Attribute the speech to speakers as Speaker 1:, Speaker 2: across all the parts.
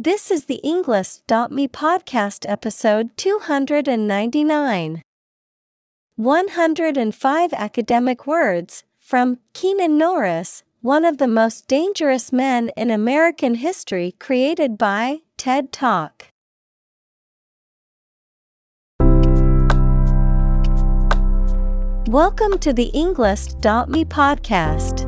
Speaker 1: This is the Englist.me podcast episode 299. 105 academic words from Keenan Norris, one of the most dangerous men in American history, created by TED Talk. Welcome to the Englist.me podcast.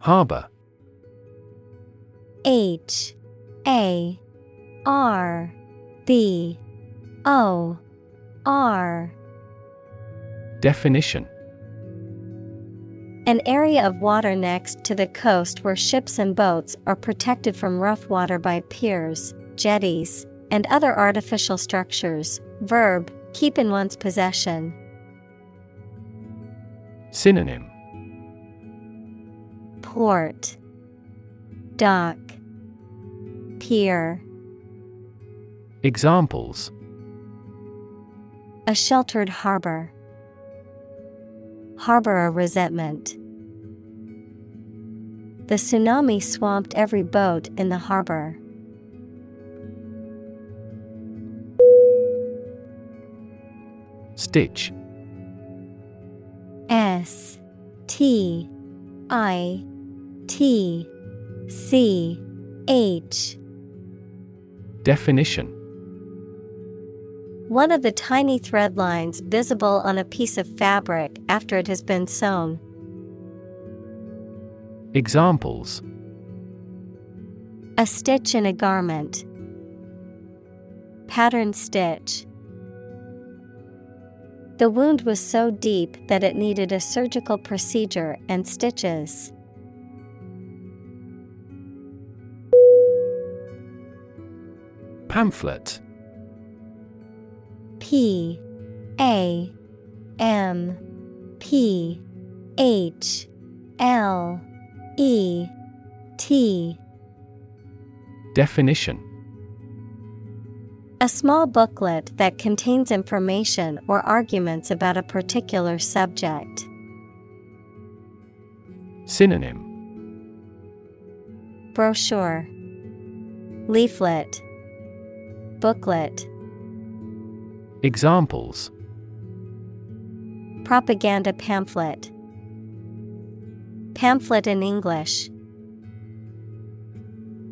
Speaker 2: Harbor
Speaker 1: H A R B O R
Speaker 2: Definition
Speaker 1: An area of water next to the coast where ships and boats are protected from rough water by piers, jetties, and other artificial structures. Verb, keep in one's possession.
Speaker 2: Synonym
Speaker 1: Port, Dock, Pier.
Speaker 2: Examples
Speaker 1: A sheltered harbor. Harbor a resentment. The tsunami swamped every boat in the harbor.
Speaker 2: Stitch
Speaker 1: S T I T C H
Speaker 2: Definition
Speaker 1: One of the tiny thread lines visible on a piece of fabric after it has been sewn.
Speaker 2: Examples
Speaker 1: A stitch in a garment. Pattern stitch. The wound was so deep that it needed a surgical procedure and stitches.
Speaker 2: Pamphlet.
Speaker 1: P A M P H L E T.
Speaker 2: Definition.
Speaker 1: A small booklet that contains information or arguments about a particular subject.
Speaker 2: Synonym.
Speaker 1: Brochure. Leaflet Booklet.
Speaker 2: Examples.
Speaker 1: Propaganda pamphlet. Pamphlet in English.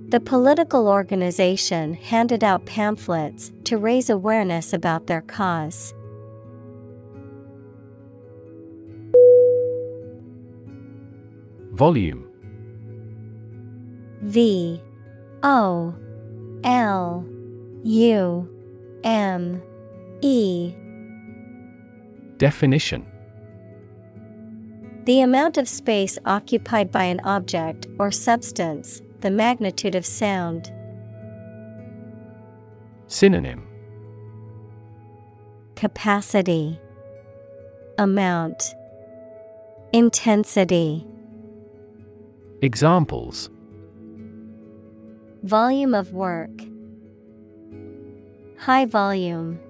Speaker 1: The political organization handed out pamphlets to raise awareness about their cause.
Speaker 2: Volume.
Speaker 1: V O L U M E.
Speaker 2: Definition.
Speaker 1: The amount of space occupied by an object or substance, the magnitude of sound.
Speaker 2: Synonym.
Speaker 1: Capacity. Amount. Intensity.
Speaker 2: Examples.
Speaker 1: Volume of work High volume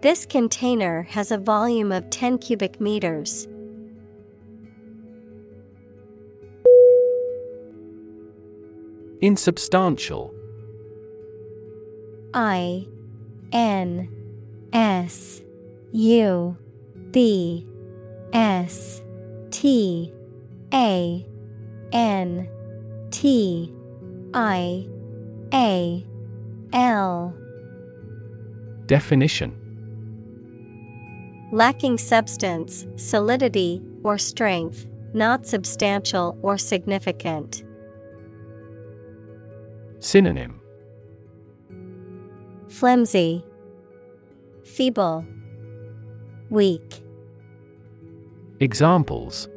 Speaker 1: This container has a volume of 10 cubic meters.
Speaker 2: Insubstantial
Speaker 1: I N S U B S T A N T I A L.
Speaker 2: Definition
Speaker 1: Lacking substance, solidity, or strength, not substantial or significant.
Speaker 2: Synonym
Speaker 1: Flimsy, Feeble, Weak.
Speaker 2: Examples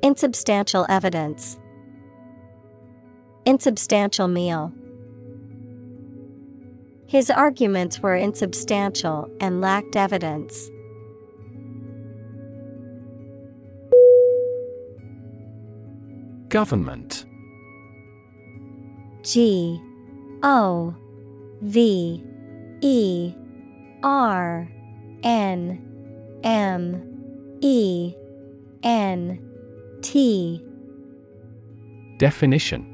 Speaker 1: Insubstantial evidence. Insubstantial meal. His arguments were insubstantial and lacked evidence.
Speaker 2: Government.
Speaker 1: G O V E R N M E N T.
Speaker 2: Definition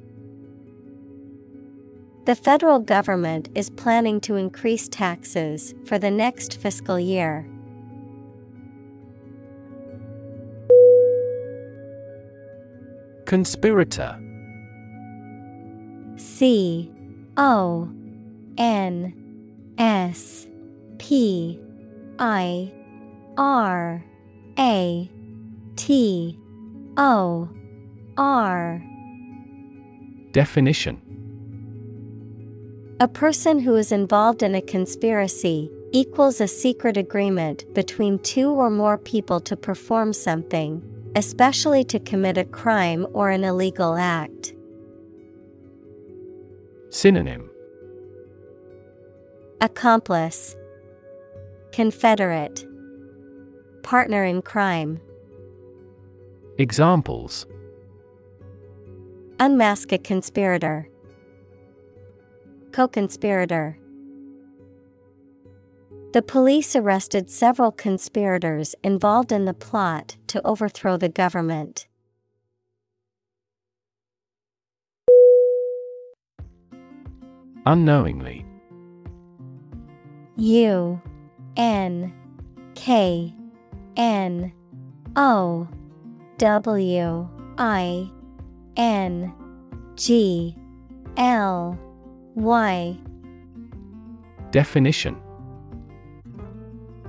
Speaker 1: The federal government is planning to increase taxes for the next fiscal year.
Speaker 2: Conspirator.
Speaker 1: C O N S P I R A T O R.
Speaker 2: Definition
Speaker 1: A person who is involved in a conspiracy equals a secret agreement between two or more people to perform something, especially to commit a crime or an illegal act.
Speaker 2: Synonym
Speaker 1: Accomplice Confederate Partner in crime.
Speaker 2: Examples
Speaker 1: Unmask a conspirator. Co conspirator. The police arrested several conspirators involved in the plot to overthrow the government.
Speaker 2: Unknowingly
Speaker 1: U N K N O W I N G L Y
Speaker 2: Definition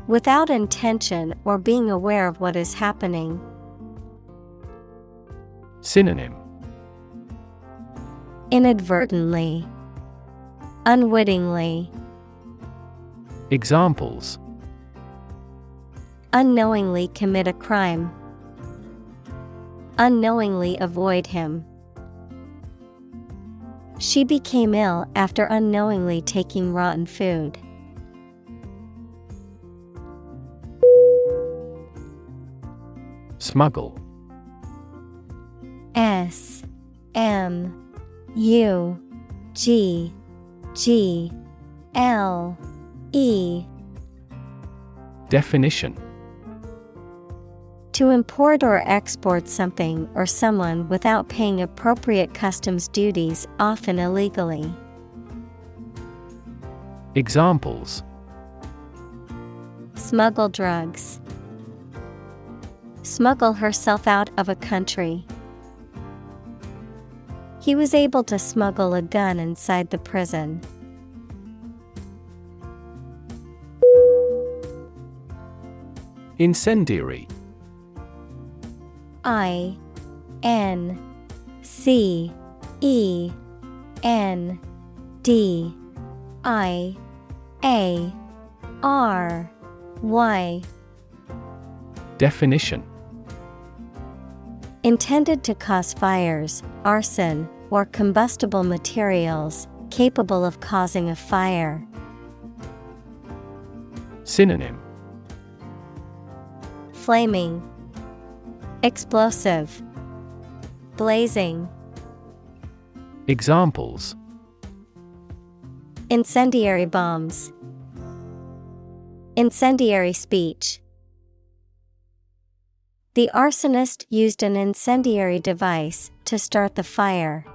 Speaker 1: Without intention or being aware of what is happening.
Speaker 2: Synonym
Speaker 1: Inadvertently, Unwittingly,
Speaker 2: Examples
Speaker 1: Unknowingly commit a crime. Unknowingly avoid him. She became ill after unknowingly taking rotten food.
Speaker 2: Smuggle.
Speaker 1: S M U G G L E.
Speaker 2: Definition
Speaker 1: To import or export something or someone without paying appropriate customs duties, often illegally.
Speaker 2: Examples
Speaker 1: Smuggle drugs. Smuggle herself out of a country. He was able to smuggle a gun inside the prison.
Speaker 2: Incendiary
Speaker 1: I N C E N D I A R Y.
Speaker 2: Definition.
Speaker 1: Intended to cause fires, arson, or combustible materials capable of causing a fire.
Speaker 2: Synonym.
Speaker 1: Flaming, Explosive, Blazing,
Speaker 2: Examples
Speaker 1: Incendiary bombs, Incendiary speech. The arsonist used an incendiary device to start the fire.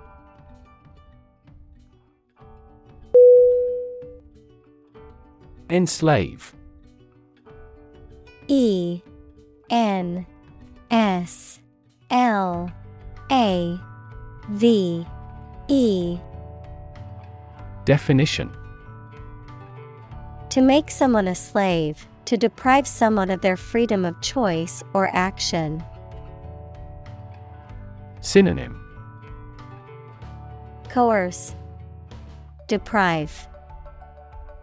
Speaker 2: Enslave.
Speaker 1: E N S L A V E.
Speaker 2: Definition.
Speaker 1: To make someone a slave, to deprive someone of their freedom of choice or action.
Speaker 2: Synonym.
Speaker 1: Coerce, Deprive,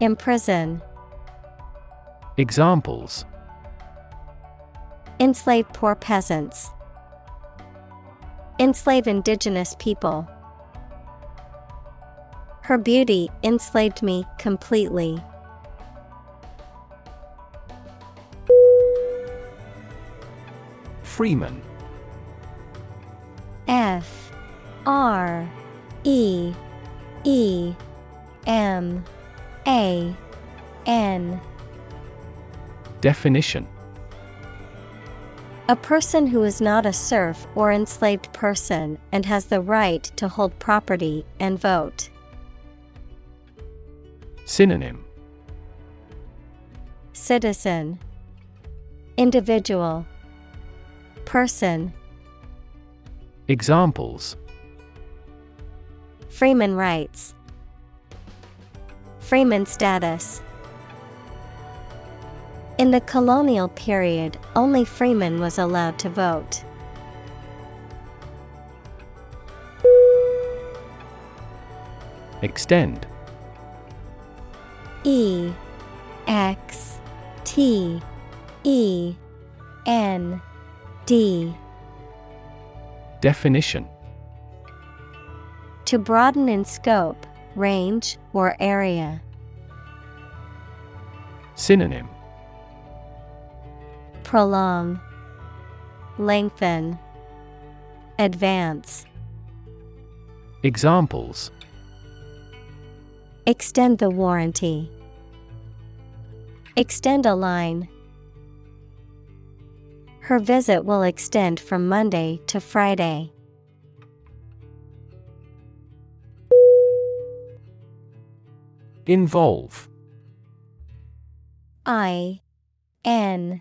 Speaker 1: Imprison.
Speaker 2: Examples
Speaker 1: Enslave poor peasants. Enslave indigenous people. Her beauty enslaved me completely.
Speaker 2: Freeman.
Speaker 1: F R E E M A N
Speaker 2: Definition
Speaker 1: A person who is not a serf or enslaved person and has the right to hold property and vote.
Speaker 2: Synonym.
Speaker 1: Citizen. Individual. Person.
Speaker 2: Examples.
Speaker 1: Freeman rights Freeman status In the colonial period, only freeman was allowed to vote.
Speaker 2: Extend
Speaker 1: E X T E N D
Speaker 2: Definition
Speaker 1: To broaden in scope, range, or area.
Speaker 2: Synonym
Speaker 1: Prolong, Lengthen, Advance.
Speaker 2: Examples
Speaker 1: Extend the warranty. Extend a line. Her visit will extend from Monday to Friday.
Speaker 2: Involve
Speaker 1: I N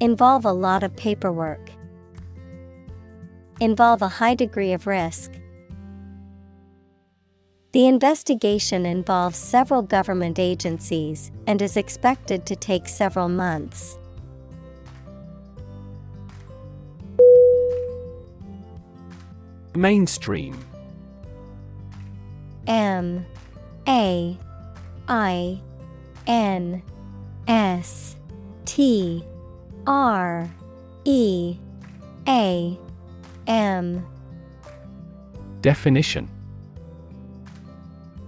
Speaker 1: Involve a lot of paperwork. Involve a high degree of risk. The investigation involves several government agencies and is expected to take several months.
Speaker 2: Mainstream
Speaker 1: M A I N S T R E A M
Speaker 2: Definition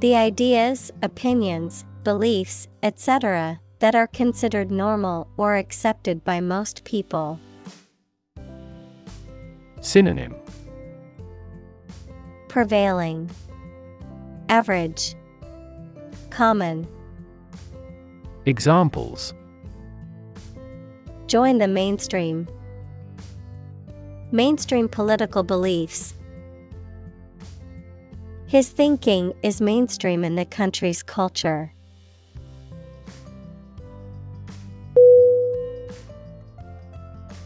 Speaker 1: The ideas, opinions, beliefs, etc., that are considered normal or accepted by most people.
Speaker 2: Synonym
Speaker 1: Prevailing, Average, Common.
Speaker 2: Examples
Speaker 1: Join the mainstream. Mainstream political beliefs. His thinking is mainstream in the country's culture.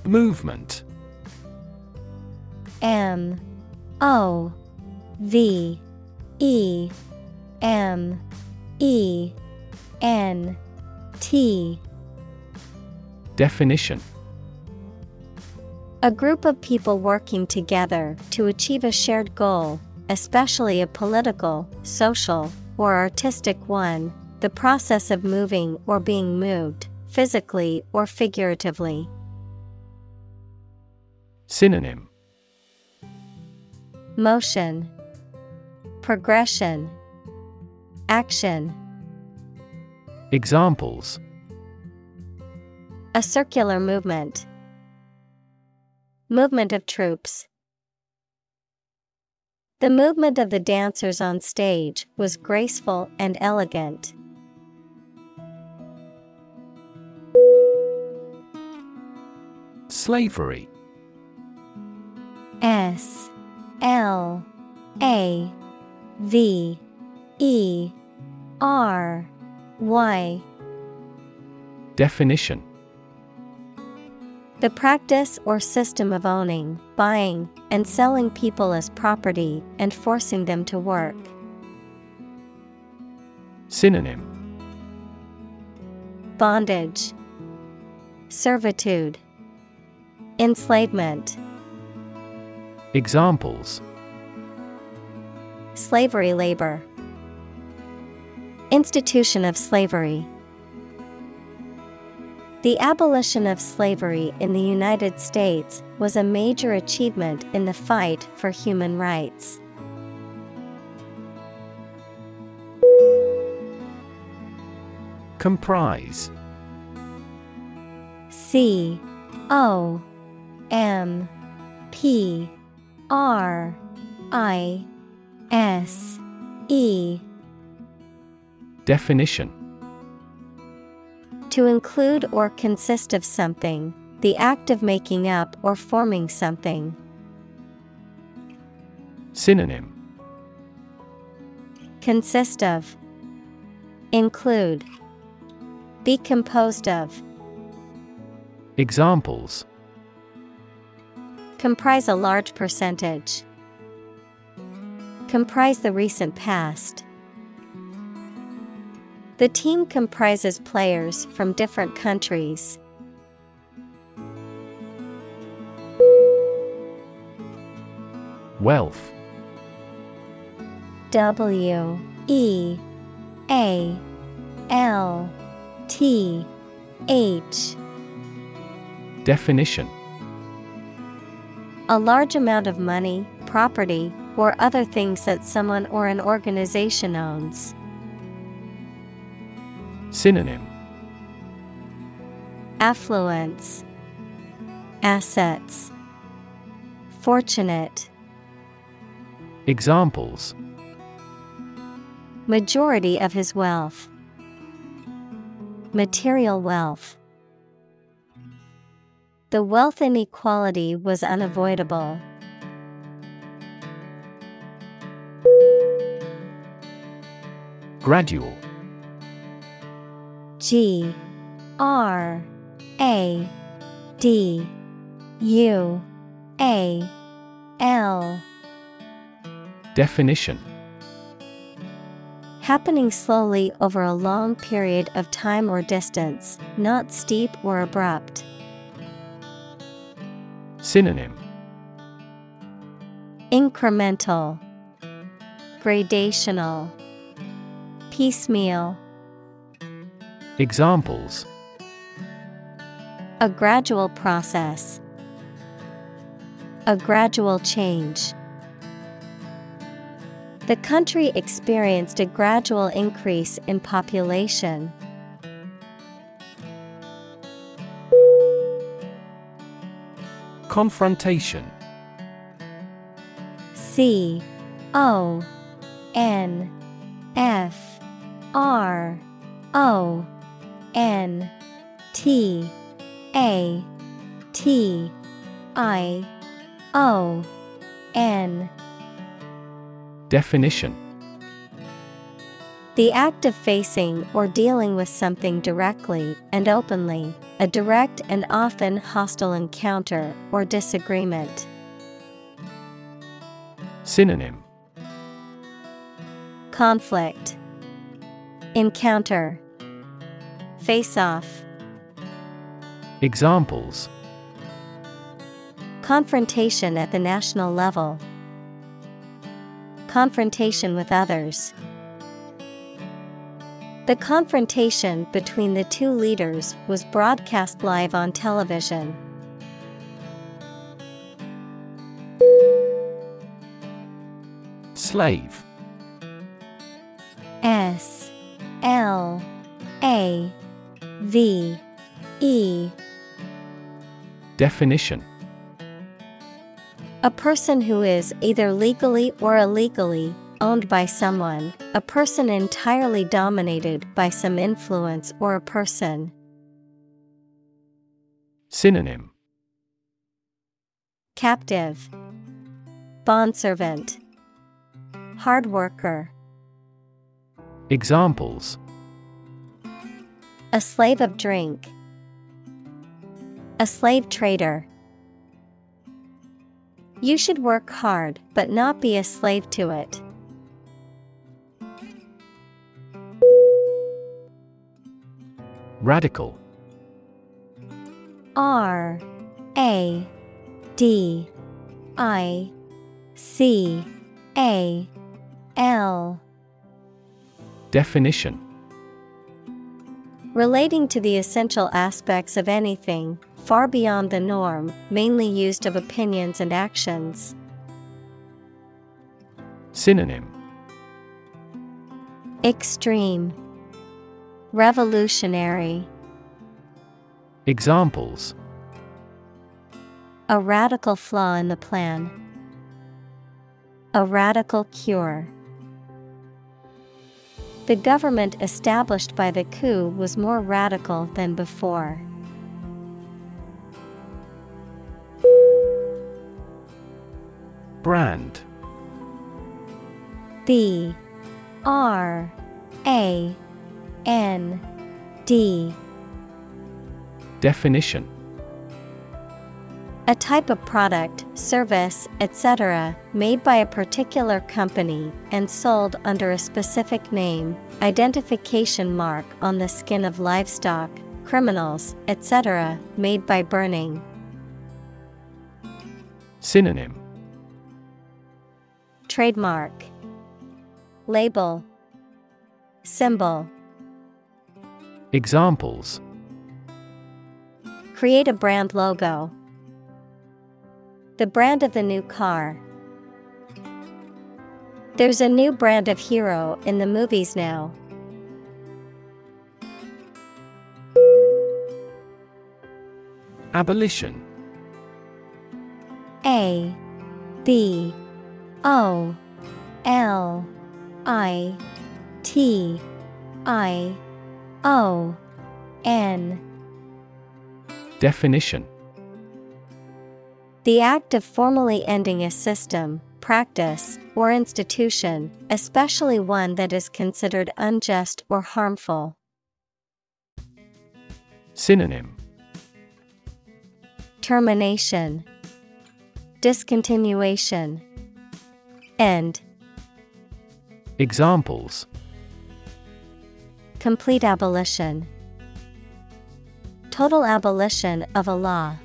Speaker 2: Movement.
Speaker 1: M. O. V. E. M. E. N. T
Speaker 2: Definition.
Speaker 1: A group of people working together to achieve a shared goal, especially a political, social, or artistic one, the process of moving or being moved, physically or figuratively.
Speaker 2: Synonym.
Speaker 1: Motion, Progression, Action.
Speaker 2: Examples
Speaker 1: A circular movement, Movement of troops. The movement of the dancers on stage was graceful and elegant.
Speaker 2: Slavery.
Speaker 1: S. L. A. V. E. R. Y.
Speaker 2: Definition
Speaker 1: The practice or system of owning, buying, and selling people as property and forcing them to work.
Speaker 2: Synonym.
Speaker 1: Bondage, Servitude, Enslavement,
Speaker 2: Examples.
Speaker 1: Slavery labor, Institution of slavery. The abolition of slavery in the United States was a major achievement in the fight for human rights.
Speaker 2: Comprise.
Speaker 1: C O M P R I S E.
Speaker 2: Definition
Speaker 1: To include or consist of something, the act of making up or forming something.
Speaker 2: Synonym
Speaker 1: Consist of, Include, Be composed of,
Speaker 2: Examples
Speaker 1: Comprise a large percentage. Comprise the recent past. The team comprises players from different countries.
Speaker 2: Wealth
Speaker 1: W E A L T H
Speaker 2: Definition
Speaker 1: A large amount of money, property, or other things that someone or an organization owns.
Speaker 2: Synonym
Speaker 1: Affluence, Assets, Fortunate.
Speaker 2: Examples
Speaker 1: Majority of his wealth. Material wealth. The wealth inequality was unavoidable.
Speaker 2: Gradual
Speaker 1: G R A D U A L.
Speaker 2: Definition.
Speaker 1: Happening slowly over a long period of time or distance, not steep or abrupt.
Speaker 2: Synonym.
Speaker 1: Incremental, Gradational, Piecemeal.
Speaker 2: Examples
Speaker 1: A gradual process. A gradual change. The country experienced a gradual increase in population.
Speaker 2: Confrontation
Speaker 1: C O N F R O N T A T I O N.
Speaker 2: Definition.
Speaker 1: The act of facing or dealing with something directly and openly, a direct and often hostile encounter or disagreement.
Speaker 2: Synonym.
Speaker 1: Conflict, Encounter, Face off,
Speaker 2: Examples
Speaker 1: Confrontation at the national level, Confrontation with others. The confrontation between the two leaders was broadcast live on television.
Speaker 2: Slave
Speaker 1: S L A V E.
Speaker 2: Definition.
Speaker 1: A person who is either legally or illegally owned by someone, a person entirely dominated by some influence or a person.
Speaker 2: Synonym.
Speaker 1: Captive. Bondservant Hard worker.
Speaker 2: Examples
Speaker 1: A slave of drink. A slave trader. You should work hard but not be a slave to it.
Speaker 2: Radical.
Speaker 1: R A D I C A L.
Speaker 2: Definition
Speaker 1: Relating to the essential aspects of anything, far beyond the norm, mainly used of opinions and actions.
Speaker 2: Synonym
Speaker 1: Extreme Revolutionary
Speaker 2: Examples
Speaker 1: A radical flaw in the plan. A radical cure. The government established by the coup was more radical than before.
Speaker 2: Brand.
Speaker 1: B. R. A. N. D.
Speaker 2: Definition
Speaker 1: A type of product, service, etc., made by a particular company and sold under a specific name, identification mark on the skin of livestock, criminals, etc., made by burning.
Speaker 2: Synonym
Speaker 1: Trademark Label Symbol
Speaker 2: Examples
Speaker 1: Create a brand logo. The brand of the new car. There's a new brand of hero in the movies now.
Speaker 2: Abolition
Speaker 1: A B O L I T I O N
Speaker 2: Definition
Speaker 1: The act of formally ending a system, practice, or institution, especially one that is considered unjust or harmful.
Speaker 2: Synonym
Speaker 1: Termination, Discontinuation, End.
Speaker 2: Examples
Speaker 1: Complete abolition, Total abolition of a law.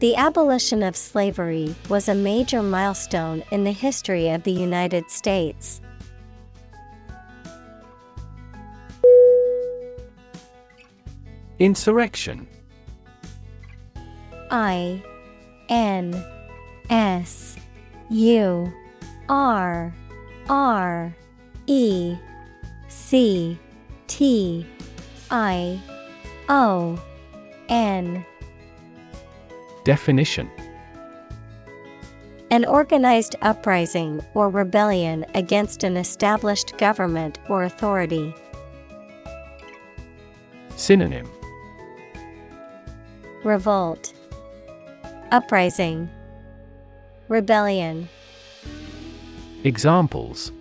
Speaker 1: The abolition of slavery was a major milestone in the history of the United States.
Speaker 2: Insurrection
Speaker 1: I N S U R R E C T I O N
Speaker 2: Definition.
Speaker 1: An organized uprising or rebellion against an established government or authority.
Speaker 2: Synonym.
Speaker 1: Revolt, Uprising, Rebellion,
Speaker 2: Examples.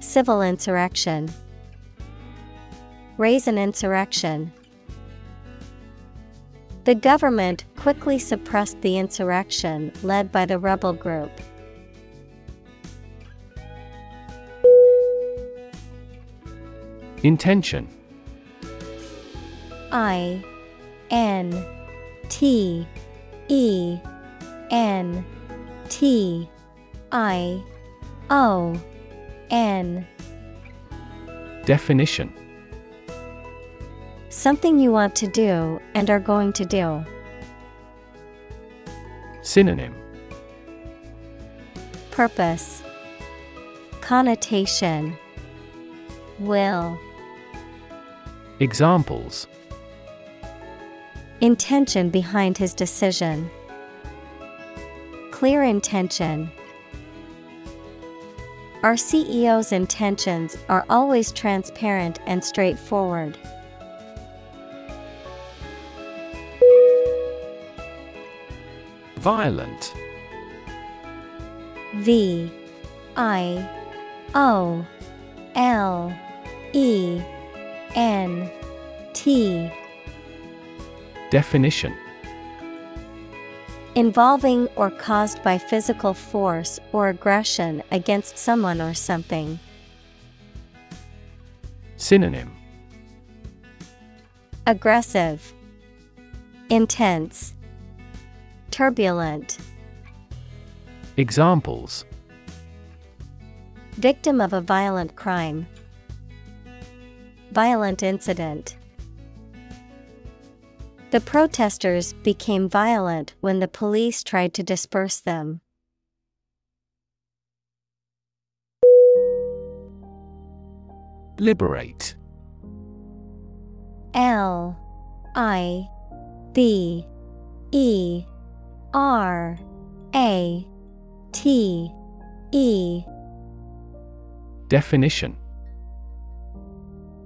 Speaker 1: Civil insurrection, Raise an insurrection. The government quickly suppressed the insurrection led by the rebel group.
Speaker 2: Intention.
Speaker 1: I N T E N T I O N.
Speaker 2: Definition
Speaker 1: Something you want to do and are going to do.
Speaker 2: Synonym
Speaker 1: Purpose Connotation Will
Speaker 2: Examples
Speaker 1: Intention behind his decision. Clear intention. Our CEO's intentions are always transparent and straightforward.
Speaker 2: Violent.
Speaker 1: V I O L E N T.
Speaker 2: Definition.
Speaker 1: Involving or caused by physical force or aggression against someone or something.
Speaker 2: Synonym.
Speaker 1: Aggressive, Intense, Turbulent.
Speaker 2: Examples
Speaker 1: Victim of a violent crime. Violent incident. The protesters became violent when the police tried to disperse them.
Speaker 2: Liberate
Speaker 1: L I B E R A T E
Speaker 2: Definition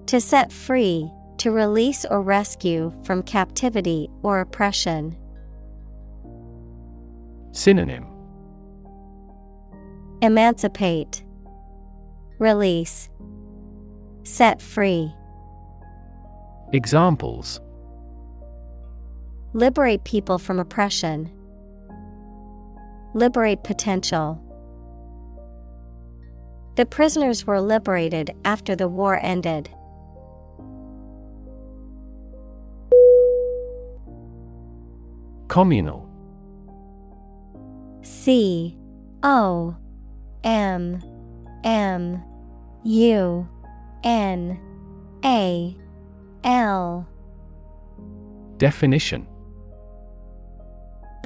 Speaker 1: To set free, to release or rescue from captivity or oppression.
Speaker 2: Synonym
Speaker 1: Emancipate, Release, Set free.
Speaker 2: Examples
Speaker 1: Liberate people from oppression. Liberate potential. The prisoners were liberated after the war ended.
Speaker 2: Communal
Speaker 1: C O M M U N A L
Speaker 2: Definition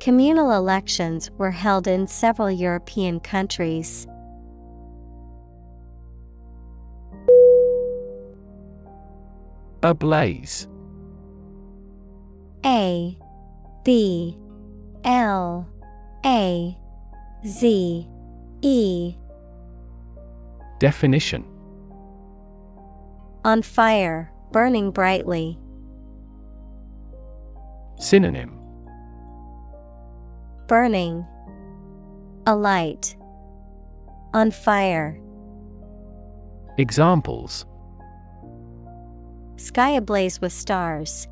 Speaker 1: Communal elections were held in several European countries.
Speaker 2: Ablaze
Speaker 1: A B L A Z E
Speaker 2: Definition
Speaker 1: On fire, burning brightly.
Speaker 2: Synonym
Speaker 1: Burning. Alight. On fire.
Speaker 2: Examples
Speaker 1: Sky ablaze with stars.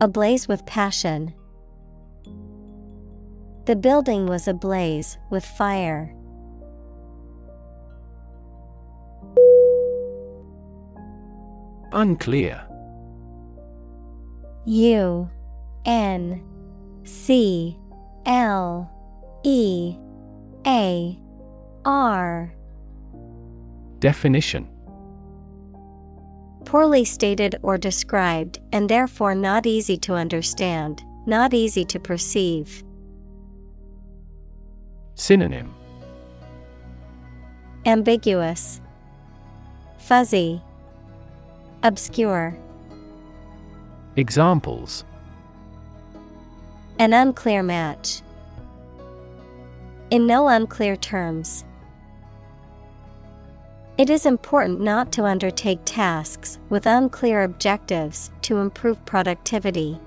Speaker 1: Ablaze with passion. The building was ablaze with fire.
Speaker 2: Unclear
Speaker 1: U N C L E A R.
Speaker 2: Definition.
Speaker 1: Poorly stated or described, and therefore not easy to understand, not easy to perceive.
Speaker 2: Synonym.
Speaker 1: Ambiguous, Fuzzy, Obscure.
Speaker 2: Examples
Speaker 1: An unclear match. In no unclear terms. It is important not to undertake tasks with unclear objectives to improve productivity.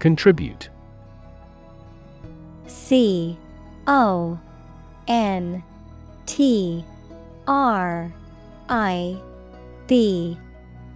Speaker 2: Contribute
Speaker 1: C O N T R I B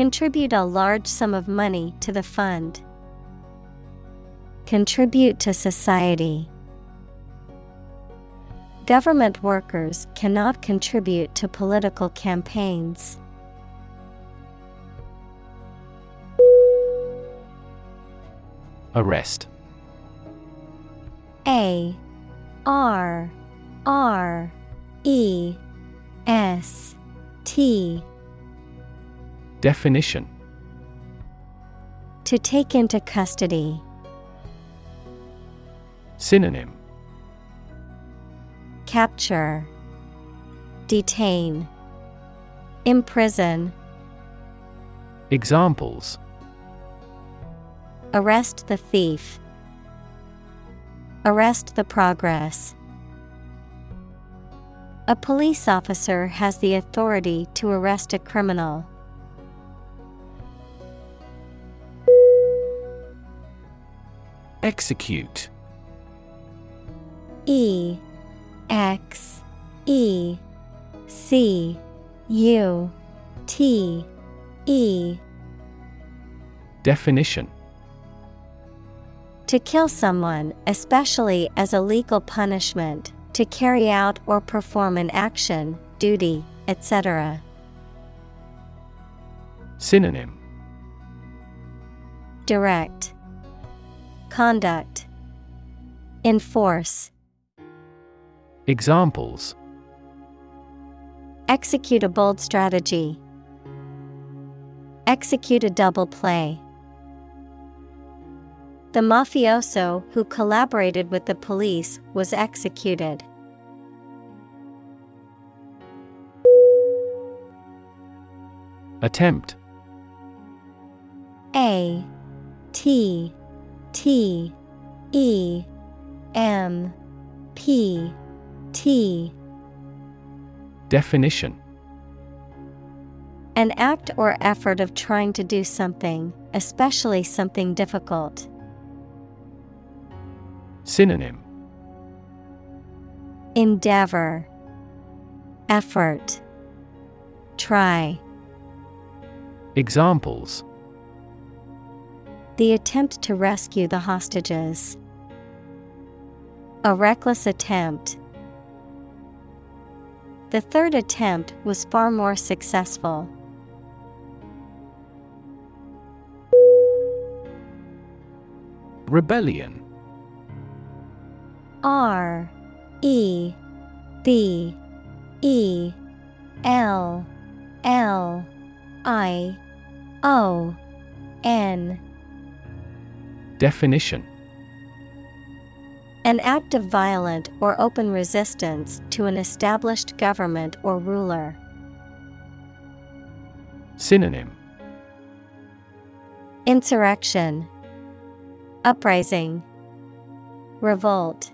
Speaker 1: Contribute a large sum of money to the fund. Contribute to society. Government workers cannot contribute to political campaigns.
Speaker 2: Arrest
Speaker 1: A R R E S T
Speaker 2: Definition
Speaker 1: To take into custody.
Speaker 2: Synonym
Speaker 1: Capture, Detain, Imprison.
Speaker 2: Examples
Speaker 1: Arrest the thief. Arrest the progress. A police officer has the authority to arrest a criminal.
Speaker 3: Execute.
Speaker 1: E X E C U T E.
Speaker 2: Definition.
Speaker 1: To kill someone, especially as a legal punishment, to carry out or perform an action, duty, etc.
Speaker 2: Synonym.
Speaker 1: Direct Conduct Enforce
Speaker 2: Examples
Speaker 1: Execute a bold strategy. Execute a double play. The mafioso who collaborated with the police was executed.
Speaker 2: Attempt
Speaker 1: A T T E M P T.
Speaker 2: Definition.
Speaker 1: An act or effort of trying to do something, especially something difficult.
Speaker 2: Synonym.
Speaker 1: Endeavor. Effort. Try.
Speaker 2: Examples
Speaker 1: The attempt to rescue the hostages. A reckless attempt. The third attempt was far more successful.
Speaker 3: Rebellion.
Speaker 1: R. E. B. E. L. L. I. O. N
Speaker 2: Definition.
Speaker 1: An act of violent or open resistance to an established government or ruler.
Speaker 2: Synonym.
Speaker 1: Insurrection. Uprising. Revolt.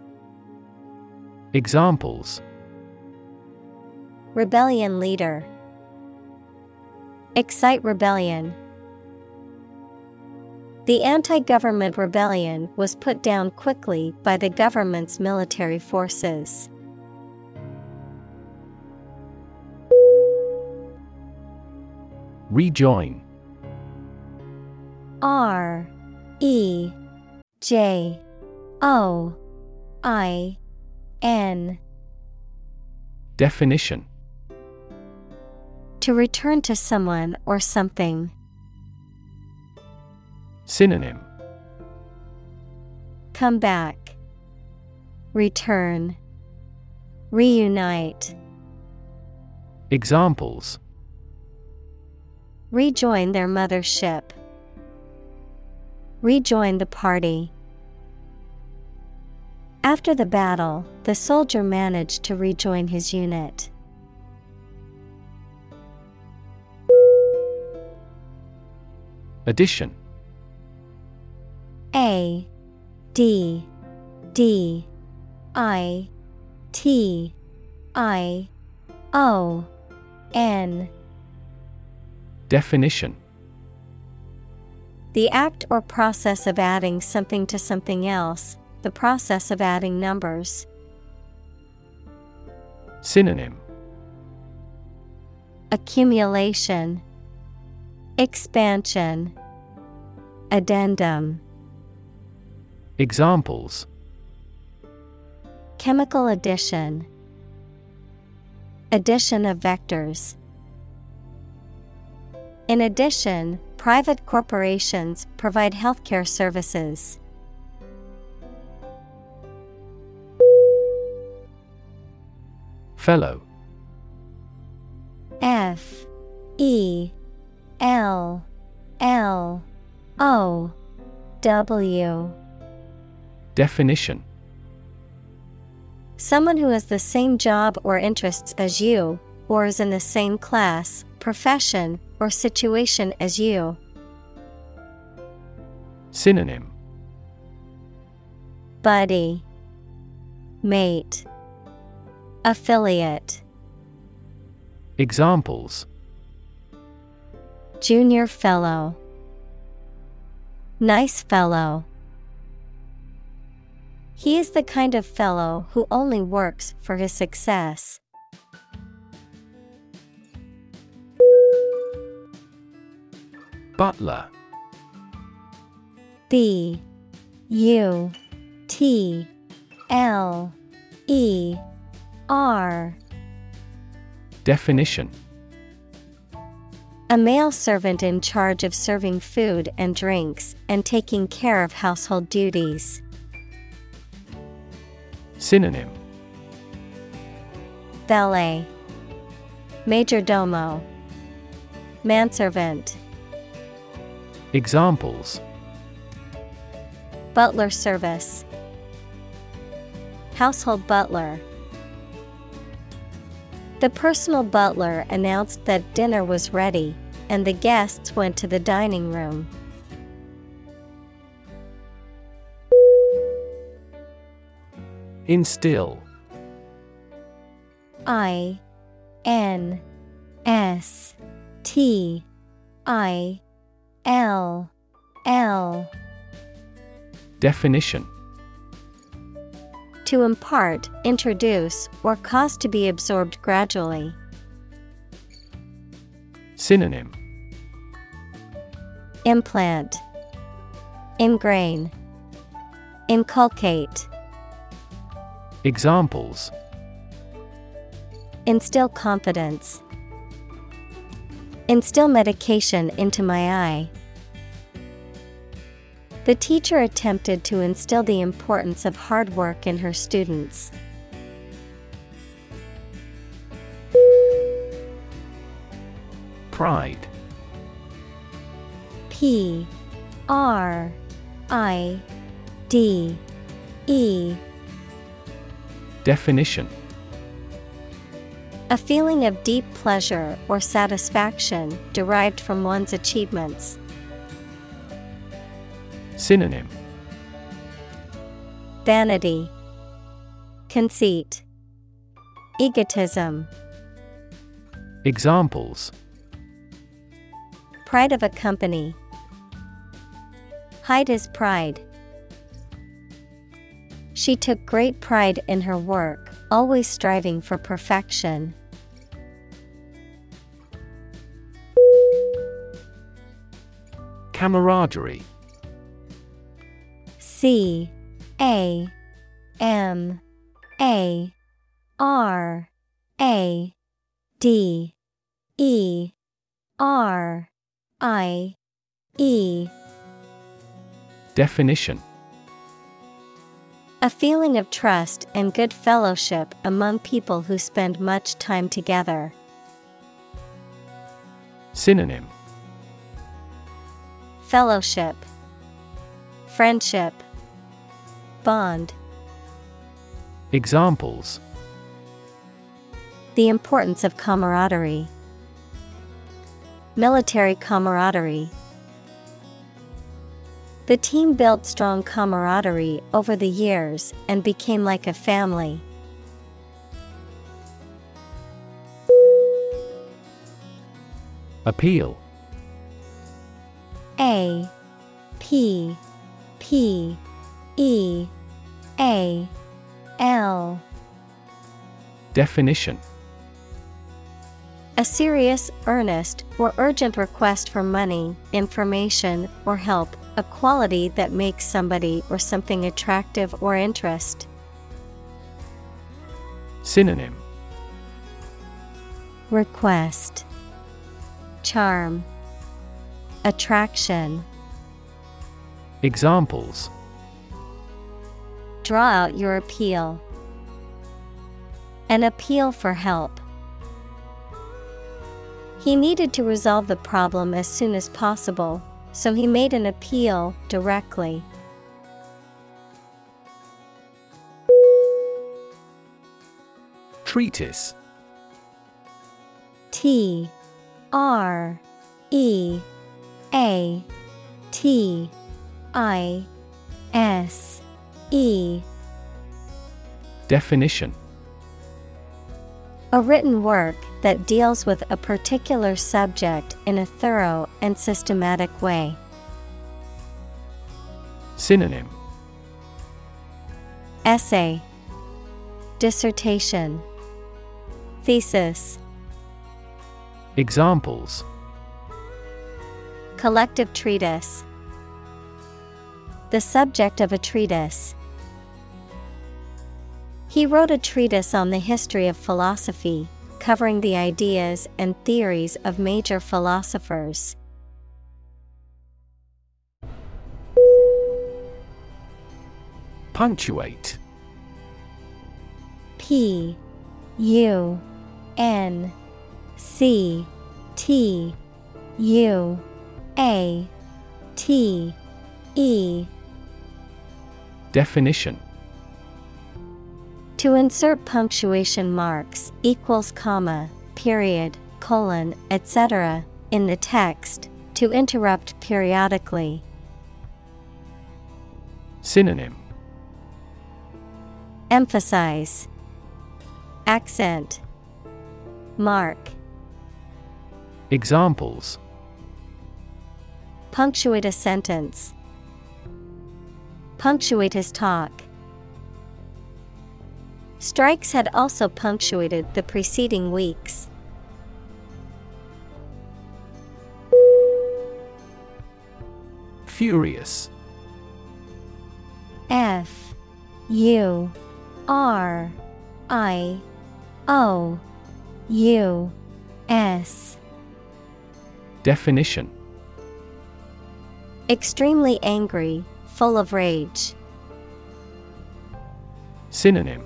Speaker 2: Examples.
Speaker 1: Rebellion leader. Excite rebellion. The anti government rebellion was put down quickly by the government's military forces.
Speaker 2: Rejoin.
Speaker 1: R. E. J. O. I. N.
Speaker 2: Definition.
Speaker 1: To return to someone or something.
Speaker 2: Synonym
Speaker 1: Come back, Return, Reunite.
Speaker 2: Examples
Speaker 1: Rejoin their mothership. Rejoin the party. After the battle, the soldier managed to rejoin his unit.
Speaker 2: Addition
Speaker 1: a D D I T I O N.
Speaker 2: Definition.
Speaker 1: The act or process of adding something to something else, the process of adding numbers.
Speaker 2: Synonym.
Speaker 1: Accumulation. Expansion. Addendum
Speaker 2: Examples.
Speaker 1: Chemical addition. Addition of vectors. In addition, private corporations provide healthcare services.
Speaker 2: Fellow.
Speaker 1: F. E. L. L. O. W
Speaker 2: Definition.
Speaker 1: Someone who has the same job or interests as you, or is in the same class, profession, or situation as you.
Speaker 2: Synonym.
Speaker 1: Buddy. Mate. Affiliate.
Speaker 2: Examples.
Speaker 1: Junior Fellow. Nice Fellow He is the kind of fellow who only works for his success.
Speaker 2: Butler
Speaker 1: B U T L E R
Speaker 2: Definition
Speaker 1: A male servant in charge of serving food and drinks and taking care of household duties.
Speaker 2: Synonym.
Speaker 1: Valet Major domo. Manservant.
Speaker 2: Examples.
Speaker 1: Butler service. Household butler. The personal butler announced that dinner was ready, and the guests went to the dining room.
Speaker 2: Instill.
Speaker 1: I N S T I L L.
Speaker 2: Definition.
Speaker 1: To impart, introduce, or cause to be absorbed gradually.
Speaker 2: Synonym.
Speaker 1: Implant. Ingrain. Inculcate
Speaker 2: Examples
Speaker 1: Instill confidence. Instill medication into my eye. The teacher attempted to instill the importance of hard work in her students.
Speaker 2: Pride
Speaker 1: P R I D E
Speaker 2: Definition
Speaker 1: A feeling of deep pleasure or satisfaction derived from one's achievements.
Speaker 2: Synonym
Speaker 1: Vanity, Conceit, Egotism,
Speaker 2: Examples
Speaker 1: Pride of a company. Hide his pride. She took great pride in her work, always striving for perfection.
Speaker 2: Camaraderie.
Speaker 1: C A M A R A D E R I E.
Speaker 2: Definition
Speaker 1: A feeling of trust and good fellowship among people who spend much time together.
Speaker 2: Synonym
Speaker 1: Fellowship, Friendship, Bond.
Speaker 2: Examples
Speaker 1: The importance of camaraderie. Military camaraderie. The team built strong camaraderie over the years and became like a family.
Speaker 2: Appeal.
Speaker 1: A P P E A L.
Speaker 2: Definition.
Speaker 1: A serious, earnest, or urgent request for money, information, or help, a quality that makes somebody or something attractive or interest.
Speaker 2: Synonym
Speaker 1: Request Charm Attraction
Speaker 2: Examples
Speaker 1: Draw out your appeal. An appeal for help. He needed to resolve the problem as soon as possible, so he made an appeal directly.
Speaker 2: Treatise.
Speaker 1: T R E A T I S E.
Speaker 2: Definition
Speaker 1: A written work that deals with a particular subject in a thorough and systematic way.
Speaker 2: Synonym.
Speaker 1: Essay. Dissertation. Thesis.
Speaker 2: Examples.
Speaker 1: Collective treatise. The subject of a treatise. He wrote a treatise on the history of philosophy, covering the ideas and theories of major philosophers.
Speaker 2: Punctuate.
Speaker 1: P U N C T U A T E.
Speaker 2: Definition
Speaker 1: To insert punctuation marks equals comma, period, colon, etc. in the text, to interrupt periodically.
Speaker 2: Synonym
Speaker 1: Emphasize Accent Mark
Speaker 2: Examples
Speaker 1: Punctuate a sentence. Punctuate his talk. Strikes had also punctuated the preceding weeks.
Speaker 2: Furious
Speaker 1: F U R I O U S
Speaker 2: Definition
Speaker 1: Extremely angry, full of rage.
Speaker 2: Synonym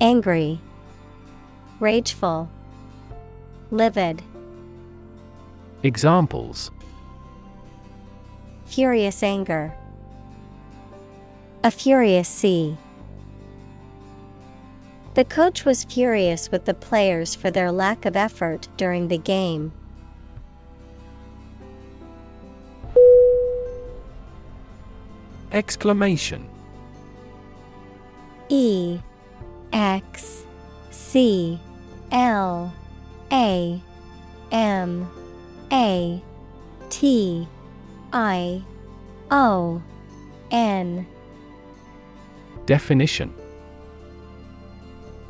Speaker 1: Angry, Rageful, Livid,
Speaker 2: Examples
Speaker 1: Furious anger. A furious sea. The coach was furious with the players for their lack of effort during the game.
Speaker 2: Exclamation
Speaker 1: E X C L A M A T I O N.
Speaker 2: Definition.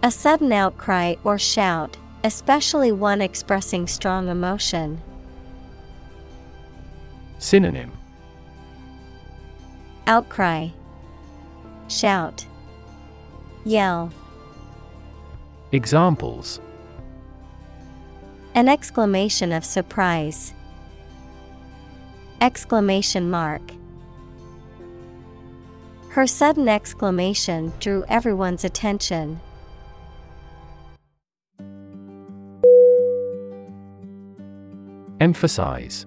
Speaker 1: A sudden outcry or shout, especially one expressing strong emotion.
Speaker 2: Synonym.
Speaker 1: Outcry, Shout, Yell.
Speaker 2: Examples
Speaker 1: An exclamation of surprise. Exclamation mark. Her sudden exclamation drew everyone's attention.
Speaker 2: Emphasize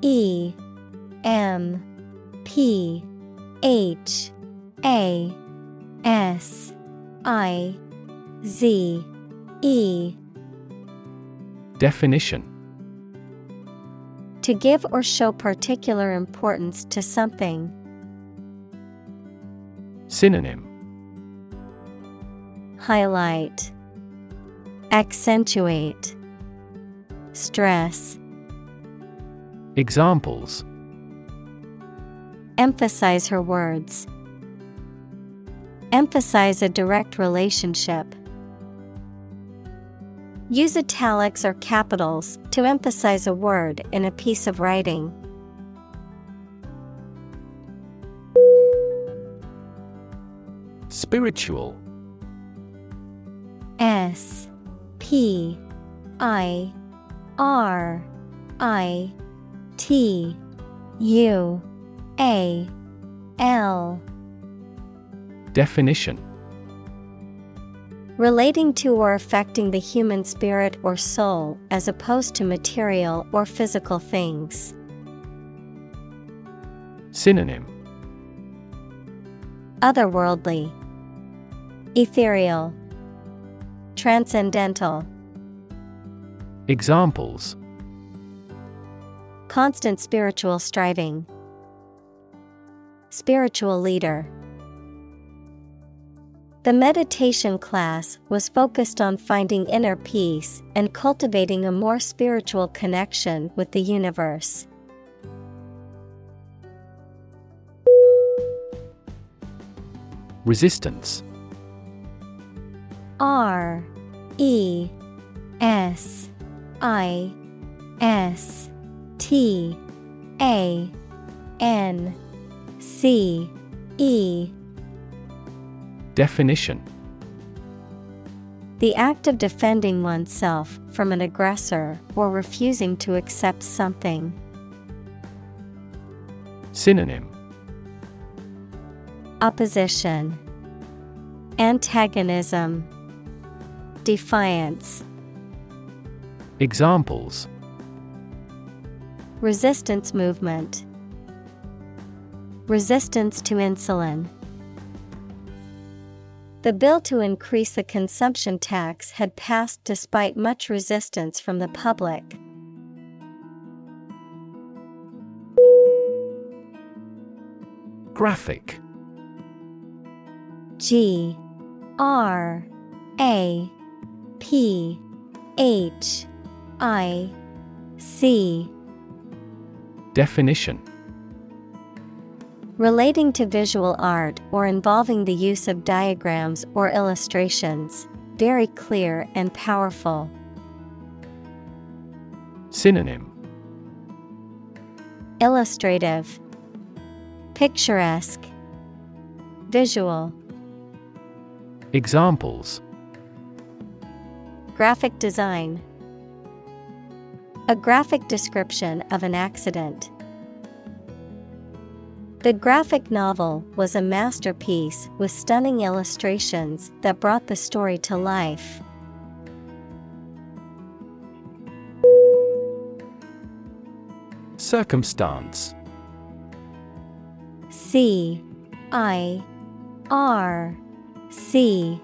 Speaker 1: E M P H A S I Z E
Speaker 2: Definition
Speaker 1: To give or show particular importance to something.
Speaker 2: Synonym
Speaker 1: Highlight, Accentuate, Stress.
Speaker 2: Examples
Speaker 1: Emphasize her words. Emphasize a direct relationship. Use italics or capitals to emphasize a word in a piece of writing.
Speaker 2: Spiritual
Speaker 1: S P I R I T U A L
Speaker 2: Definition
Speaker 1: Relating to or affecting the human spirit or soul as opposed to material or physical things.
Speaker 2: Synonym
Speaker 1: Otherworldly, Ethereal, Transcendental.
Speaker 2: Examples
Speaker 1: Constant spiritual striving. Spiritual leader. The meditation class was focused on finding inner peace and cultivating a more spiritual connection with the universe.
Speaker 2: Resistance
Speaker 1: R E S I S T A N C E
Speaker 2: Definition.
Speaker 1: The act of defending oneself from an aggressor or refusing to accept something.
Speaker 2: Synonym.
Speaker 1: Opposition, Antagonism, Defiance,
Speaker 2: Examples.
Speaker 1: Resistance movement, Resistance to insulin. The bill to increase the consumption tax had passed despite much resistance from the public.
Speaker 2: Graphic.
Speaker 1: G R A P H I C.
Speaker 2: Definition
Speaker 1: Relating to visual art or involving the use of diagrams or illustrations, very clear and powerful.
Speaker 2: Synonym.
Speaker 1: Illustrative, Picturesque, Visual,
Speaker 2: Examples.
Speaker 1: Graphic design, A graphic description of an accident. The graphic novel was a masterpiece with stunning illustrations that brought the story to life.
Speaker 2: Circumstance
Speaker 1: C I R C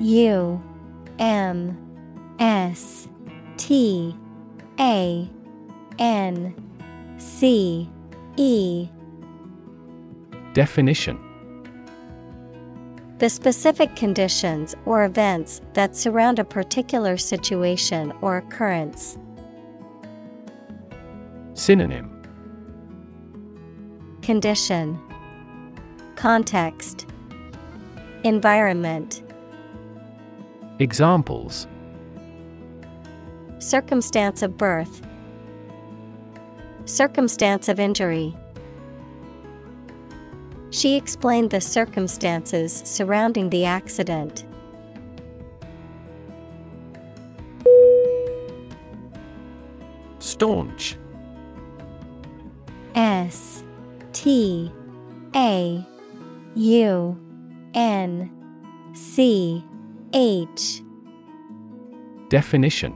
Speaker 1: U M S T A N C E
Speaker 2: Definition.
Speaker 1: The specific conditions or events that surround a particular situation or occurrence.
Speaker 2: Synonym.
Speaker 1: Condition. Context. Environment.
Speaker 2: Examples.
Speaker 1: Circumstance of birth. Circumstance of injury She explained the circumstances surrounding the accident.
Speaker 2: Staunch
Speaker 1: S T A U N C H
Speaker 2: Definition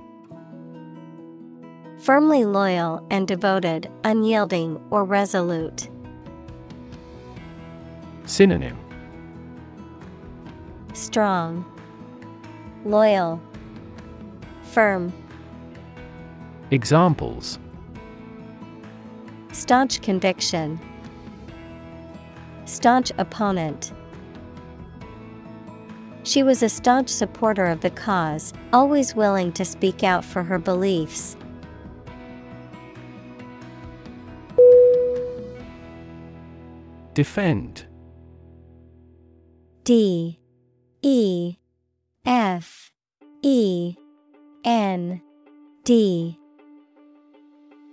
Speaker 1: Firmly loyal and devoted, unyielding or resolute.
Speaker 2: Synonym
Speaker 1: Strong, Loyal, Firm.
Speaker 2: Examples
Speaker 1: Staunch conviction, Staunch opponent. She was a staunch supporter of the cause, always willing to speak out for her beliefs.
Speaker 2: Defend
Speaker 1: D E F E N D.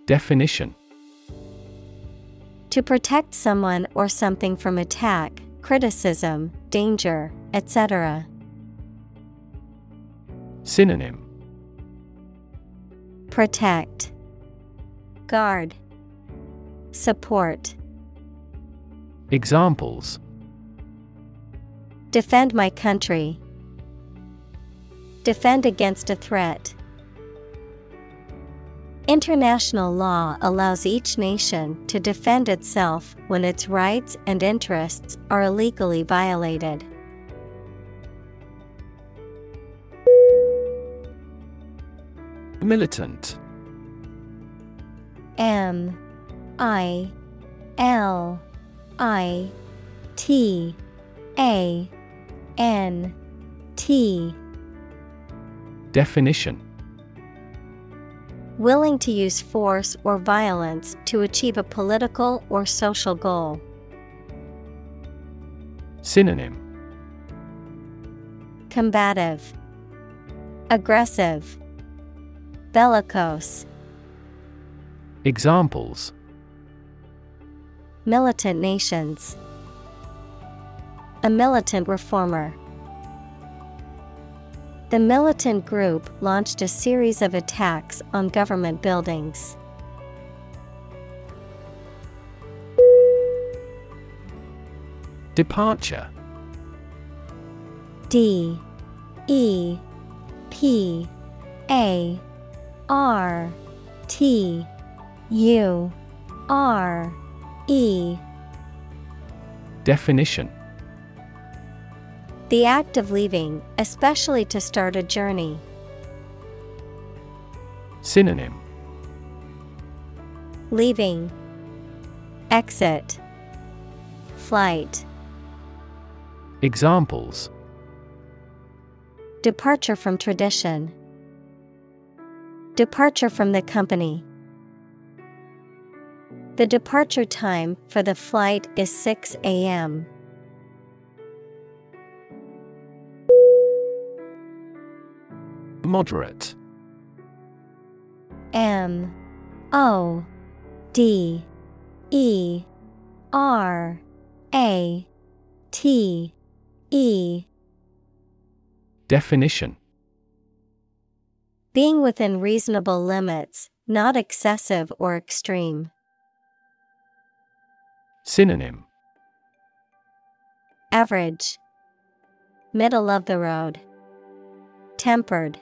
Speaker 2: Definition.
Speaker 1: To protect someone or something from attack, criticism, danger, etc.
Speaker 2: Synonym.
Speaker 1: Protect, Guard, Support.
Speaker 2: Examples
Speaker 1: Defend my country. Defend against a threat. International law allows each nation to defend itself when its rights and interests are illegally violated.
Speaker 2: Militant
Speaker 1: M I L I T A N T
Speaker 2: Definition
Speaker 1: Willing to use force or violence to achieve a political or social goal.
Speaker 2: Synonym
Speaker 1: Combative, Aggressive, Bellicose.
Speaker 2: Examples
Speaker 1: Militant nations. A militant reformer. The militant group launched a series of attacks on government buildings.
Speaker 2: Departure
Speaker 1: D E P A R T U R E
Speaker 2: Definition
Speaker 1: The act of leaving, especially to start a journey.
Speaker 2: Synonym
Speaker 1: Leaving, Exit, Flight.
Speaker 2: Examples
Speaker 1: Departure from tradition. Departure from the company. The departure time for the flight is 6 a.m.
Speaker 2: Moderate.
Speaker 1: M O D E R A T E.
Speaker 2: Definition.
Speaker 1: Being within reasonable limits, not excessive or extreme.
Speaker 2: Synonym.
Speaker 1: Average, Middle of the road, Tempered,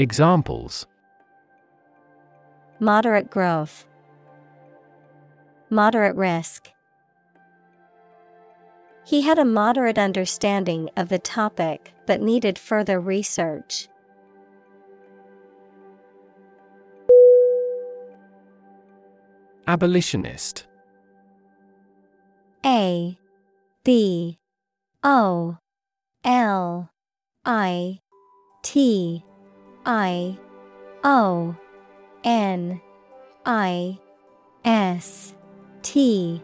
Speaker 2: Examples
Speaker 1: Moderate growth, Moderate risk. He had a moderate understanding of the topic but needed further research.
Speaker 2: Abolitionist
Speaker 1: A B O L I T I O N I S T.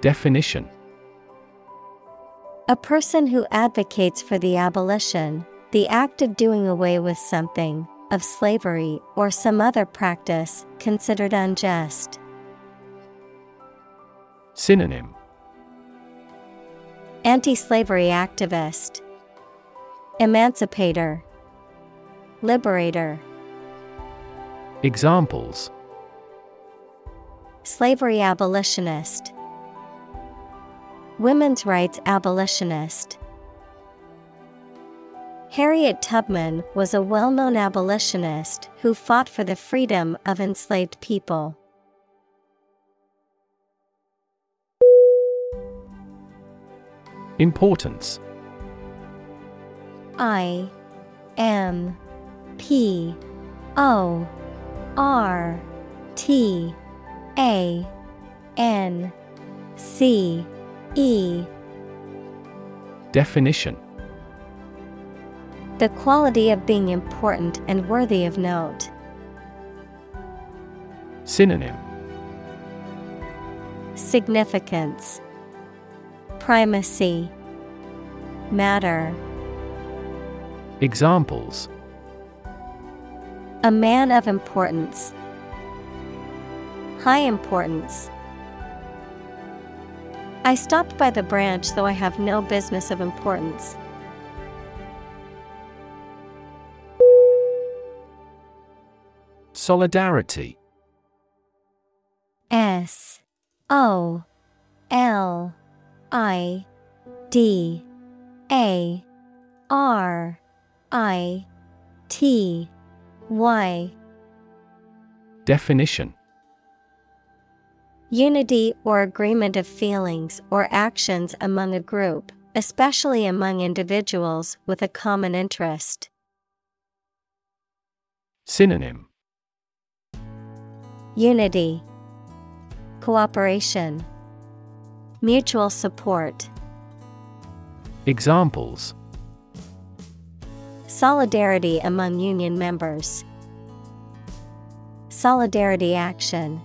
Speaker 2: Definition.
Speaker 1: A person who advocates for the abolition, the act of doing away with something, of slavery or some other practice considered unjust.
Speaker 2: Synonym.
Speaker 1: Anti slavery activist, Emancipator, Liberator,
Speaker 2: Examples
Speaker 1: Slavery abolitionist, Women's rights abolitionist. Harriet Tubman was a well known abolitionist who fought for the freedom of enslaved people.
Speaker 2: Importance
Speaker 1: I M P O R T A N C E.
Speaker 2: Definition.
Speaker 1: The quality of being important and worthy of note.
Speaker 2: Synonym.
Speaker 1: Significance. Primacy. Matter.
Speaker 2: Examples
Speaker 1: A man of importance. High importance. I stopped by the branch though I have no business of importance.
Speaker 2: Solidarity
Speaker 1: S O L I D A R I T Y
Speaker 2: Definition.
Speaker 1: Unity or agreement of feelings or actions among a group, especially among individuals with a common interest.
Speaker 2: Synonym.
Speaker 1: Unity, Cooperation, Mutual support.
Speaker 2: Examples
Speaker 1: Solidarity among union members. Solidarity action.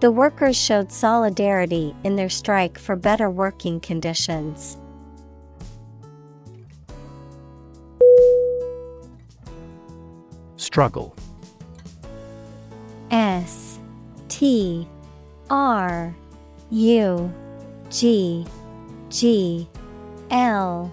Speaker 1: The workers showed solidarity in their strike for better working conditions.
Speaker 2: Struggle
Speaker 1: S T R U G G L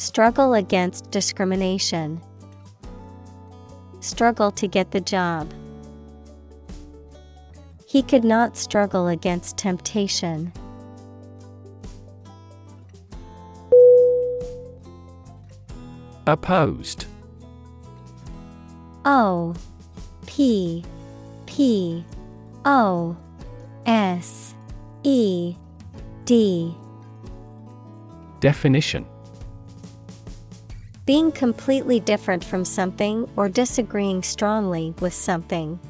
Speaker 1: Struggle against discrimination, Struggle to get the job. He could not struggle against temptation.
Speaker 2: Opposed
Speaker 1: O P P O S E D
Speaker 2: Definition
Speaker 1: Being completely different from something or disagreeing strongly with something.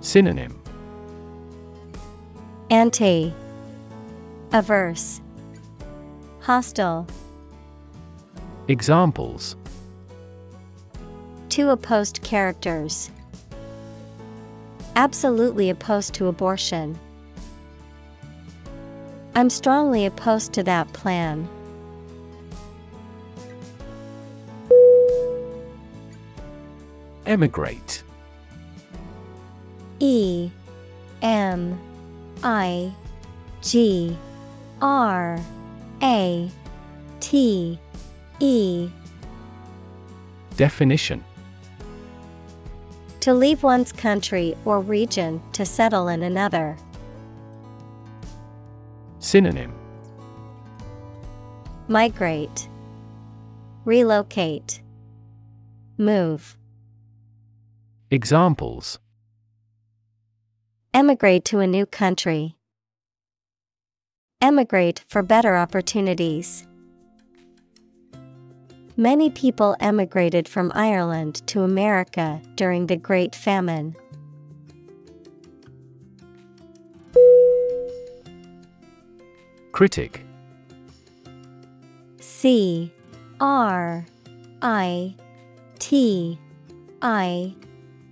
Speaker 2: Synonym
Speaker 1: Anti Averse Hostile
Speaker 2: Examples
Speaker 1: Two opposed characters. Absolutely opposed to abortion. I'm strongly opposed to that plan.
Speaker 2: Emigrate.
Speaker 1: E M I G R A T E.
Speaker 2: Definition.
Speaker 1: To leave one's country or region to settle in another.
Speaker 2: Synonym.
Speaker 1: Migrate, Relocate, Move.
Speaker 2: Examples
Speaker 1: Emigrate to a new country. Emigrate for better opportunities. Many people emigrated from Ireland to America during the Great Famine.
Speaker 2: Critic
Speaker 1: C R I T I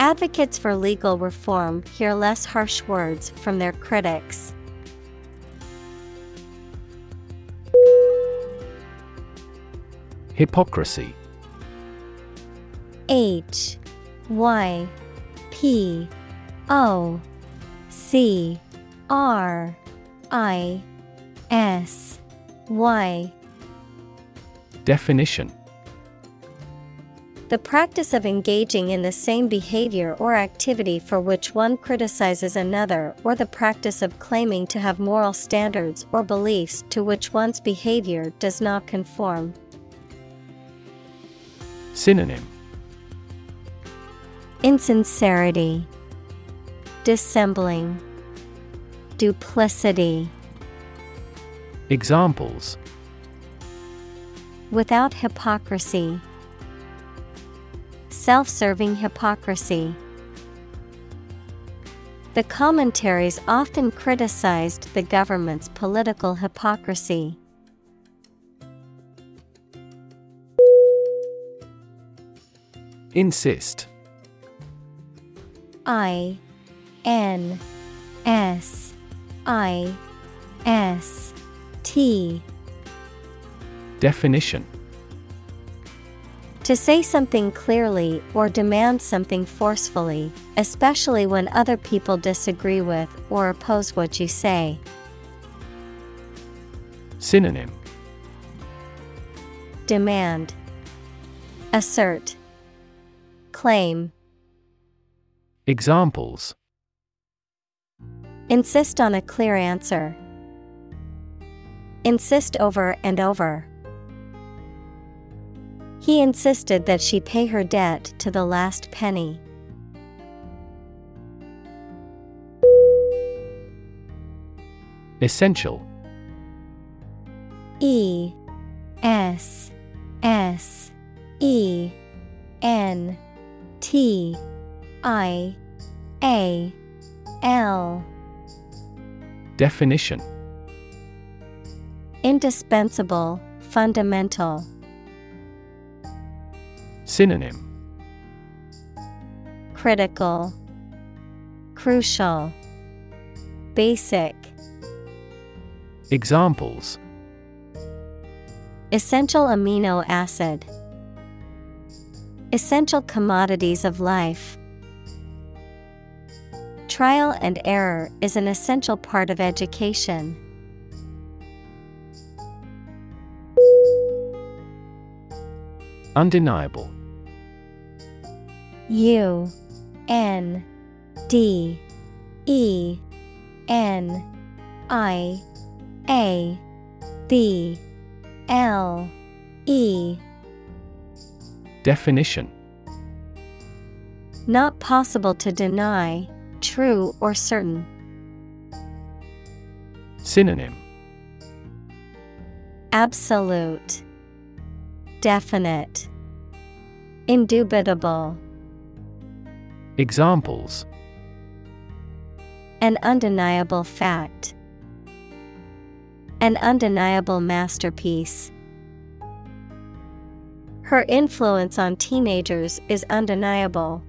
Speaker 1: Advocates for legal reform hear less harsh words from their critics.
Speaker 2: Hypocrisy.
Speaker 1: H Y P O C R I S Y.
Speaker 2: Definition
Speaker 1: The practice of engaging in the same behavior or activity for which one criticizes another, or the practice of claiming to have moral standards or beliefs to which one's behavior does not conform.
Speaker 2: Synonym.
Speaker 1: Insincerity, Dissembling, Duplicity.
Speaker 2: Examples.
Speaker 1: Without hypocrisy, Self serving hypocrisy. The commentaries often criticized the government's political hypocrisy.
Speaker 2: Insist
Speaker 1: I N S I S T
Speaker 2: Definition
Speaker 1: To say something clearly or demand something forcefully, especially when other people disagree with or oppose what you say.
Speaker 2: Synonym
Speaker 1: Demand Assert Claim
Speaker 2: Examples
Speaker 1: Insist on a clear answer. Insist over and over. He insisted that she pay her debt to the last penny.
Speaker 2: Essential
Speaker 1: E S S E N T I A L
Speaker 2: Definition
Speaker 1: Indispensable, fundamental.
Speaker 2: Synonym
Speaker 1: Critical, Crucial, Basic.
Speaker 2: Examples
Speaker 1: Essential amino acid. Essential commodities of life. Trial and error is an essential part of education.
Speaker 2: Undeniable
Speaker 1: U N D E N I A B L E.
Speaker 2: Definition.
Speaker 1: Not possible to deny, true or certain.
Speaker 2: Synonym.
Speaker 1: Absolute, Definite, Indubitable.
Speaker 2: Examples
Speaker 1: An undeniable fact. An undeniable masterpiece. Her influence on teenagers is undeniable.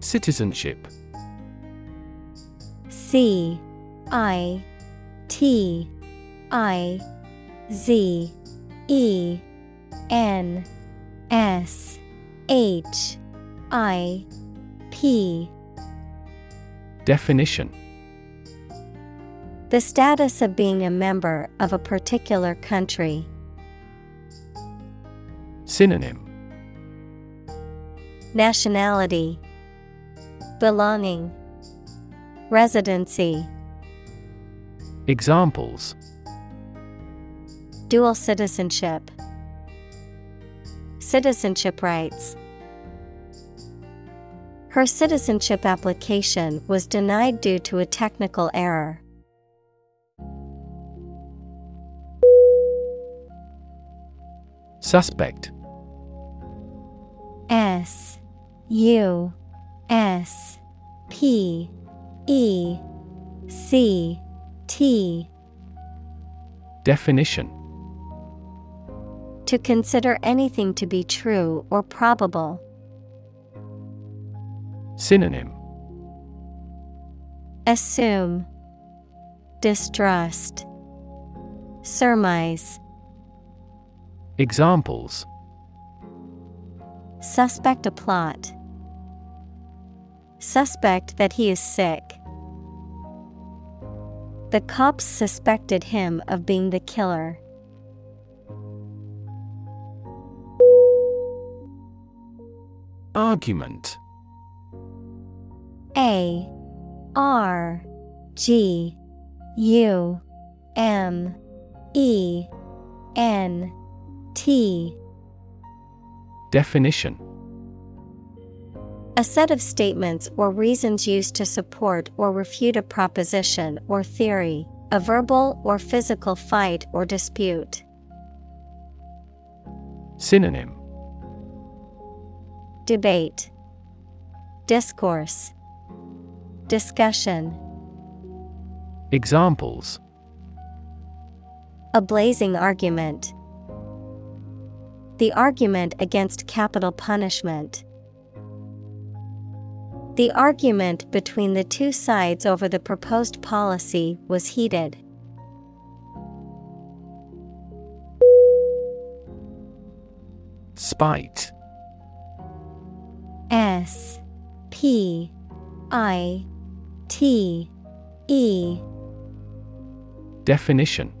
Speaker 2: Citizenship
Speaker 1: C I T I Z E N S H I P.
Speaker 2: Definition.
Speaker 1: The status of being a member of a particular country.
Speaker 2: Synonym.
Speaker 1: Nationality. Belonging. Residency.
Speaker 2: Examples.
Speaker 1: Dual citizenship Citizenship rights. Her citizenship application was denied due to a technical error.
Speaker 2: Suspect.
Speaker 1: S U S P E C T.
Speaker 2: Definition
Speaker 1: To consider anything to be true or probable.
Speaker 2: Synonym
Speaker 1: Assume, Distrust, Surmise.
Speaker 2: Examples
Speaker 1: Suspect a plot. Suspect that he is sick. The cops suspected him of being the killer.
Speaker 2: Argument.
Speaker 1: A R G U M E N T.
Speaker 2: Definition.
Speaker 1: A set of statements or reasons used to support or refute a proposition or theory, a verbal or physical fight or dispute.
Speaker 2: Synonym
Speaker 1: Debate, Discourse, Discussion.
Speaker 2: Examples
Speaker 1: A blazing argument. The argument against capital punishment. The argument between the two sides over the proposed policy was heated.
Speaker 2: Spite
Speaker 1: S P I T E.
Speaker 2: Definition.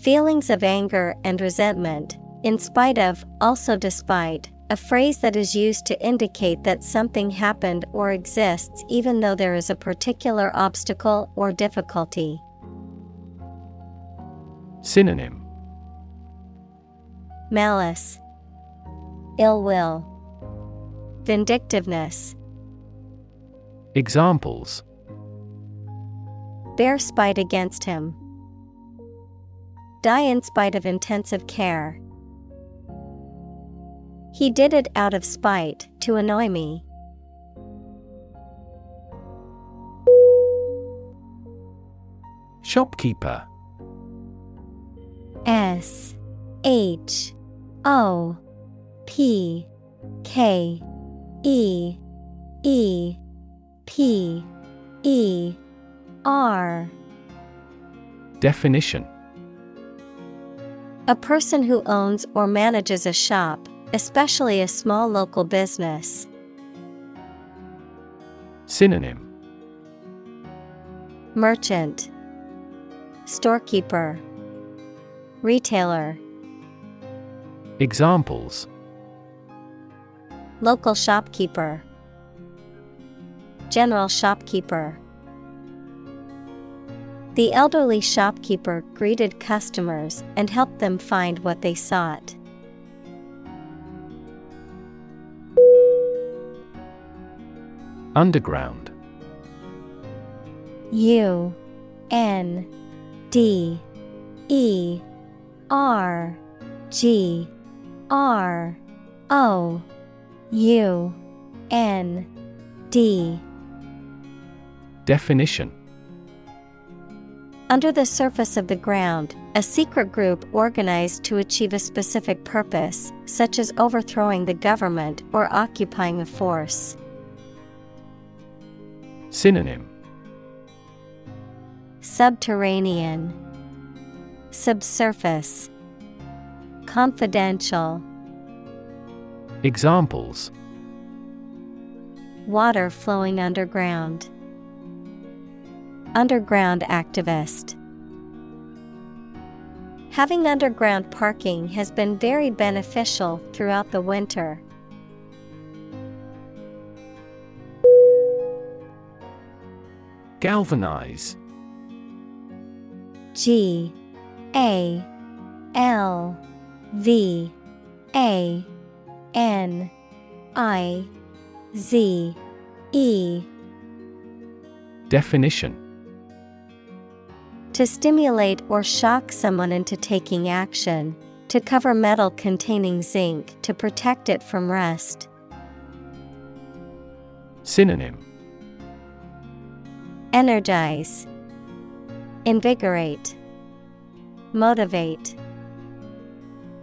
Speaker 1: Feelings of anger and resentment, in spite of, also despite, a phrase that is used to indicate that something happened or exists even though there is a particular obstacle or difficulty.
Speaker 2: Synonym.
Speaker 1: Malice, Ill will, Vindictiveness.
Speaker 2: Examples
Speaker 1: Bear spite against him. Die in spite of intensive care. He did it out of spite to annoy me.
Speaker 2: Shopkeeper
Speaker 1: S H O P K E E P E R.
Speaker 2: Definition.
Speaker 1: A person who owns or manages a shop, especially a small local business.
Speaker 2: Synonym.
Speaker 1: Merchant, Storekeeper, Retailer,
Speaker 2: Examples
Speaker 1: Local shopkeeper, General shopkeeper. The elderly shopkeeper greeted customers and helped them find what they sought.
Speaker 2: Underground
Speaker 1: U N D E R G R O U N D.
Speaker 2: Definition.
Speaker 1: Under the surface of the ground, a secret group organized to achieve a specific purpose, such as overthrowing the government or occupying a force.
Speaker 2: Synonym.
Speaker 1: Subterranean, Subsurface, Confidential,
Speaker 2: Examples
Speaker 1: Water flowing underground. Underground activist. Having underground parking has been very beneficial throughout the winter.
Speaker 2: Galvanize
Speaker 1: G A L V A N I Z E.
Speaker 2: Definition.
Speaker 1: To stimulate or shock someone into taking action, to cover metal containing zinc to protect it from rust.
Speaker 2: Synonym.
Speaker 1: Energize, Invigorate, Motivate.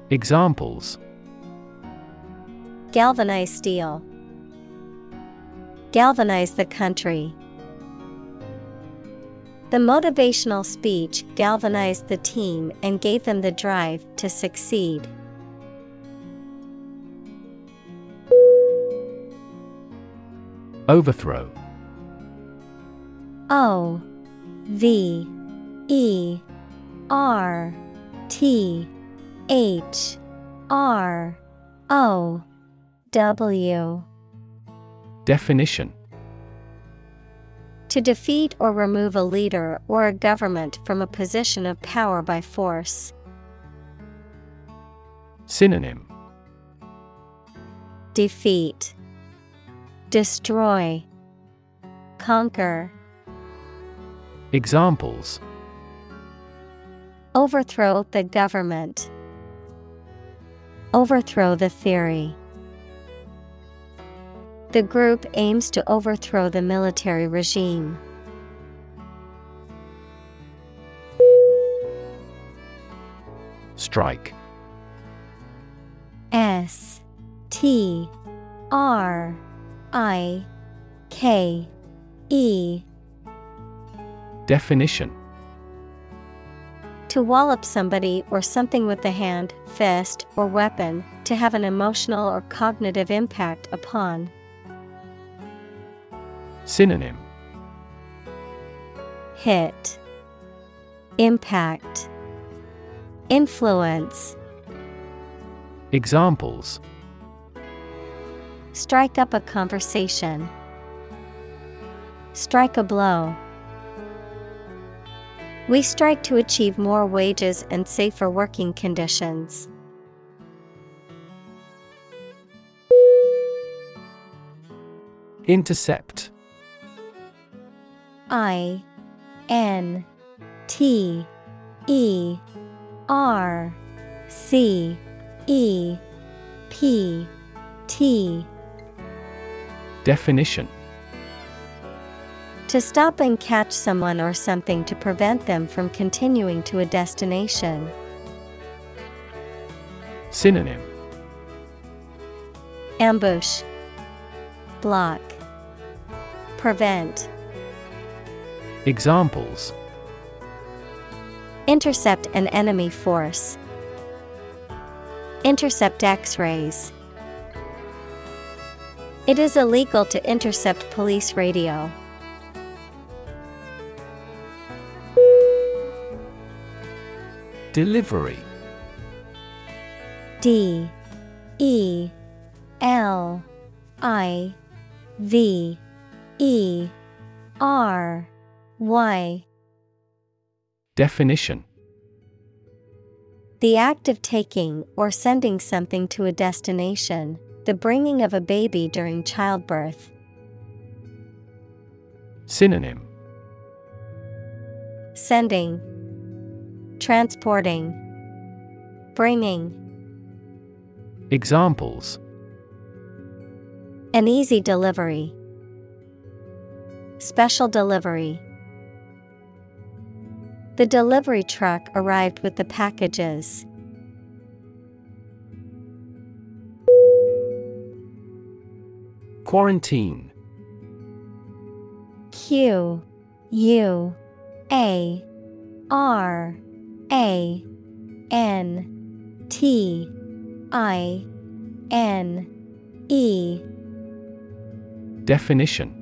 Speaker 2: Examples
Speaker 1: Galvanize steel. Galvanize the country. The motivational speech galvanized the team and gave them the drive to succeed.
Speaker 2: Overthrow
Speaker 1: O V E R T H R O W.
Speaker 2: Definition.
Speaker 1: To defeat or remove a leader or a government from a position of power by force.
Speaker 2: Synonym.
Speaker 1: Defeat. Destroy. Conquer.
Speaker 2: Examples.
Speaker 1: Overthrow the government. Overthrow the theory. The group aims to overthrow the military regime.
Speaker 2: Strike
Speaker 1: S T R I K E
Speaker 2: Definition
Speaker 1: To wallop somebody or something with the hand, fist, or weapon, to have an emotional or cognitive impact upon.
Speaker 2: Synonym
Speaker 1: Hit Impact Influence
Speaker 2: Examples
Speaker 1: Strike up a conversation. Strike a blow. We strike to achieve more wages and safer working conditions.
Speaker 2: Intercept
Speaker 1: I N T E R C E P T.
Speaker 2: Definition.
Speaker 1: To stop and catch someone or something to prevent them from continuing to a destination.
Speaker 2: Synonym.
Speaker 1: Ambush. Block. Prevent
Speaker 2: Examples.
Speaker 1: Intercept an enemy force. Intercept X rays. It is illegal to intercept police radio.
Speaker 2: Delivery.
Speaker 1: D. E. L. I. V. E. R Y
Speaker 2: Definition
Speaker 1: The act of taking or sending something to a destination, the bringing of a baby during childbirth.
Speaker 2: Synonym
Speaker 1: Sending, Transporting, Bringing.
Speaker 2: Examples
Speaker 1: An easy delivery. Special delivery. The delivery truck arrived with the packages.
Speaker 2: Quarantine.
Speaker 1: Q U A R A N T I N E.
Speaker 2: Definition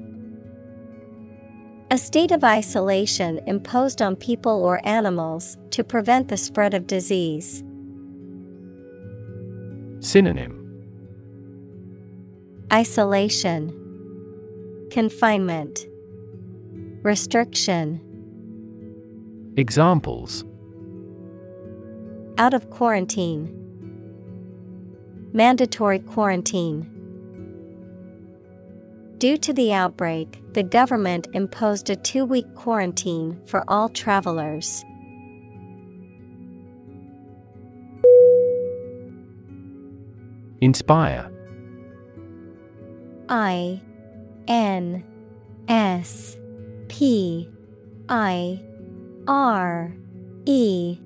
Speaker 1: A state of isolation imposed on people or animals to prevent the spread of disease.
Speaker 2: Synonym
Speaker 1: Isolation, Confinement, Restriction.
Speaker 2: Examples
Speaker 1: Out of quarantine. Mandatory quarantine. Due to the outbreak, the government imposed a two week quarantine for all travelers.
Speaker 2: Inspire.
Speaker 1: I N S P I R E.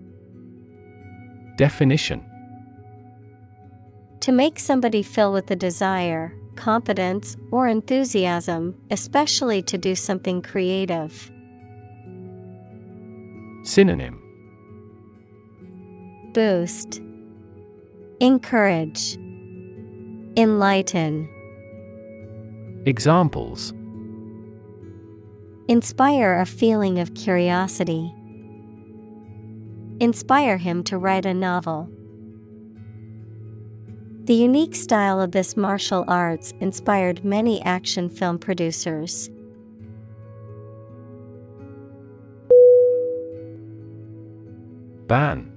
Speaker 2: Definition.
Speaker 1: To make somebody fill with a desire, confidence, or enthusiasm, especially to do something creative.
Speaker 2: Synonym
Speaker 1: Boost, Encourage, Enlighten.
Speaker 2: Examples
Speaker 1: Inspire a feeling of curiosity. Inspire him to write a novel. The unique style of this martial arts inspired many action film producers.
Speaker 2: Ban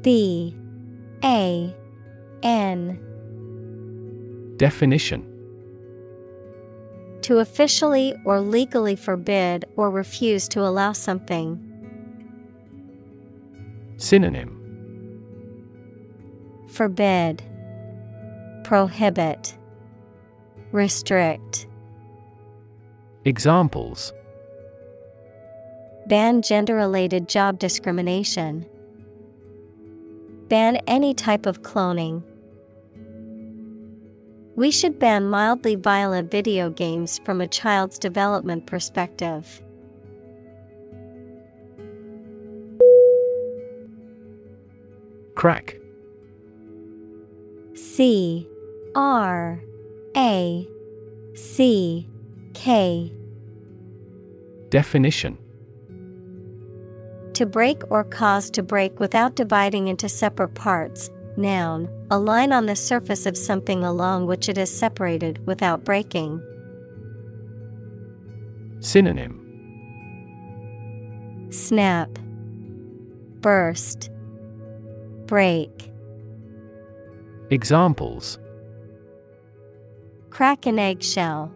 Speaker 1: B A N
Speaker 2: Definition
Speaker 1: To officially or legally forbid or refuse to allow something.
Speaker 2: Synonym
Speaker 1: Forbid, Prohibit, Restrict.
Speaker 2: Examples
Speaker 1: Ban gender related job discrimination. Ban any type of cloning. We should ban mildly violent video games from a child's development perspective.
Speaker 2: Crack
Speaker 1: C R A C K
Speaker 2: Definition
Speaker 1: To break or cause to break without dividing into separate parts. Noun, a line on the surface of something along which it is separated without breaking.
Speaker 2: Synonym
Speaker 1: Snap, Burst, Break.
Speaker 2: Examples.
Speaker 1: Crack an eggshell.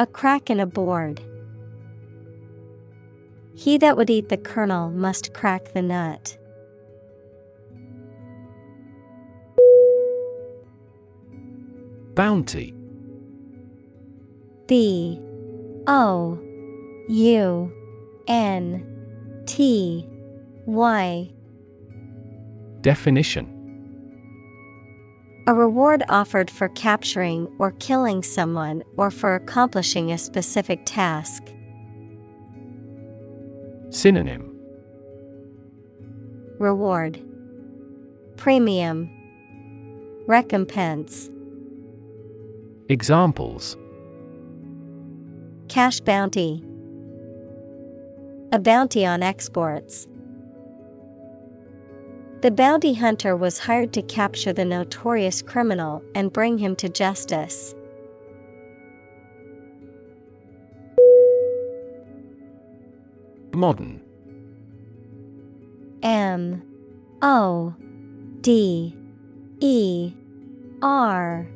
Speaker 1: A crack in a board. He that would eat the kernel must crack the nut.
Speaker 2: Bounty.
Speaker 1: B. O. U. N. T. Y.
Speaker 2: Definition
Speaker 1: A reward offered for capturing or killing someone or for accomplishing a specific task.
Speaker 2: Synonym.
Speaker 1: Reward. Premium. Recompense.
Speaker 2: Examples.
Speaker 1: Cash bounty. A bounty on exports. The bounty hunter was hired to capture the notorious criminal and bring him to justice.
Speaker 2: Modern.
Speaker 1: M. O. D. E. R.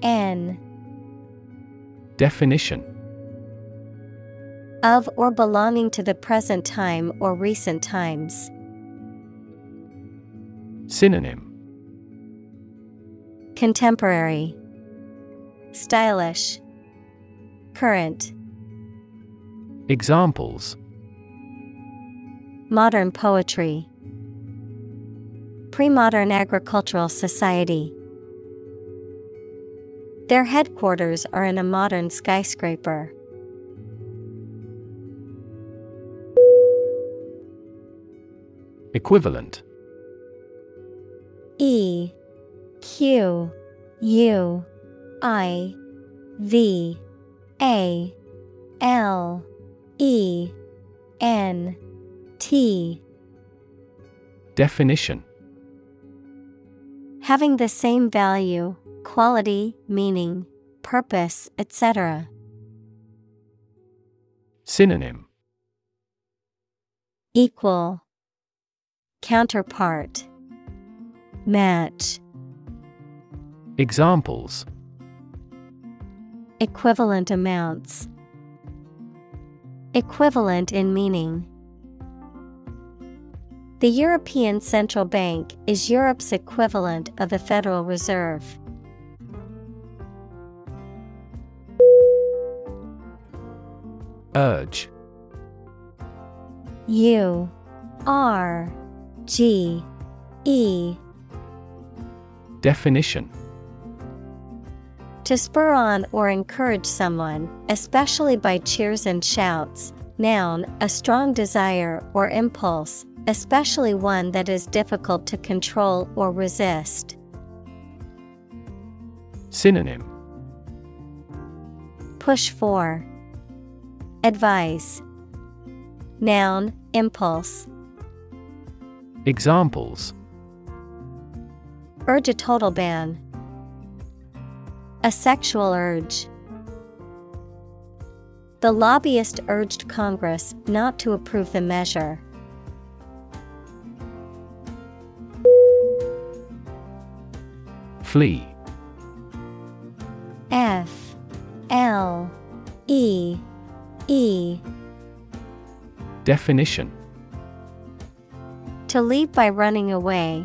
Speaker 1: N.
Speaker 2: Definition.
Speaker 1: Of or belonging to the present time or recent times.
Speaker 2: Synonym.
Speaker 1: Contemporary. Stylish. Current.
Speaker 2: Examples.
Speaker 1: Modern poetry. Pre-modern agricultural society. Their headquarters are in a modern skyscraper.
Speaker 2: Equivalent
Speaker 1: E Q U I V A L E N T.
Speaker 2: Definition.
Speaker 1: Having the same value, quality, meaning, purpose, etc.
Speaker 2: Synonym.
Speaker 1: Equal. Counterpart Match
Speaker 2: Examples.
Speaker 1: Equivalent amounts. Equivalent in meaning. The European Central Bank is Europe's equivalent of the Federal Reserve.
Speaker 2: Urge.
Speaker 1: U R G E
Speaker 2: Definition
Speaker 1: To spur on or encourage someone, especially by cheers and shouts. Noun, a strong desire or impulse, especially one that is difficult to control or resist.
Speaker 2: Synonym
Speaker 1: Push for, advise. Noun, impulse.
Speaker 2: Examples
Speaker 1: Urge a total ban. A sexual urge. The lobbyist urged Congress not to approve the measure.
Speaker 2: Flee.
Speaker 1: F. L. E. E.
Speaker 2: Definition.
Speaker 1: To leave by running away,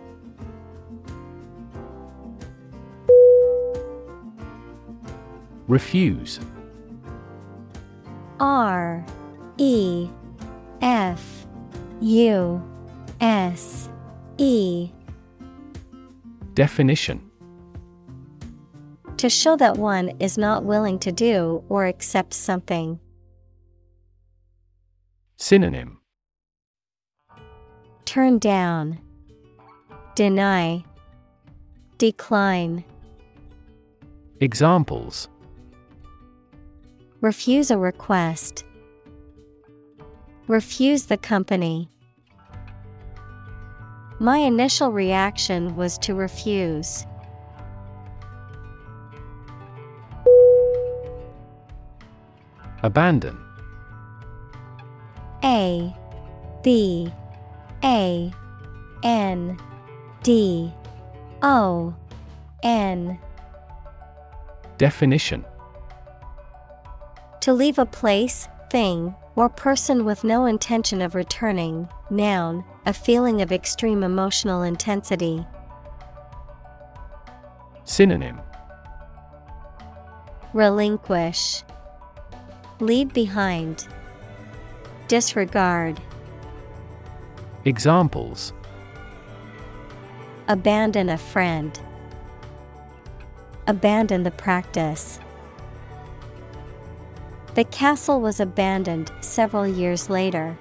Speaker 2: Refuse
Speaker 1: R E F U S E
Speaker 2: Definition
Speaker 1: To show that one is not willing to do or accept something.
Speaker 2: Synonym
Speaker 1: Turn down. Deny. Decline.
Speaker 2: Examples
Speaker 1: Refuse a request. Refuse the company. My initial reaction was to refuse.
Speaker 2: Abandon.
Speaker 1: A. B. A. N. D. O. N.
Speaker 2: Definition
Speaker 1: To leave a place, thing, or person with no intention of returning, noun, a feeling of extreme emotional intensity.
Speaker 2: Synonym
Speaker 1: Relinquish. Leave behind. Disregard.
Speaker 2: Examples
Speaker 1: Abandon a friend. Abandon the practice. The castle was abandoned several years later.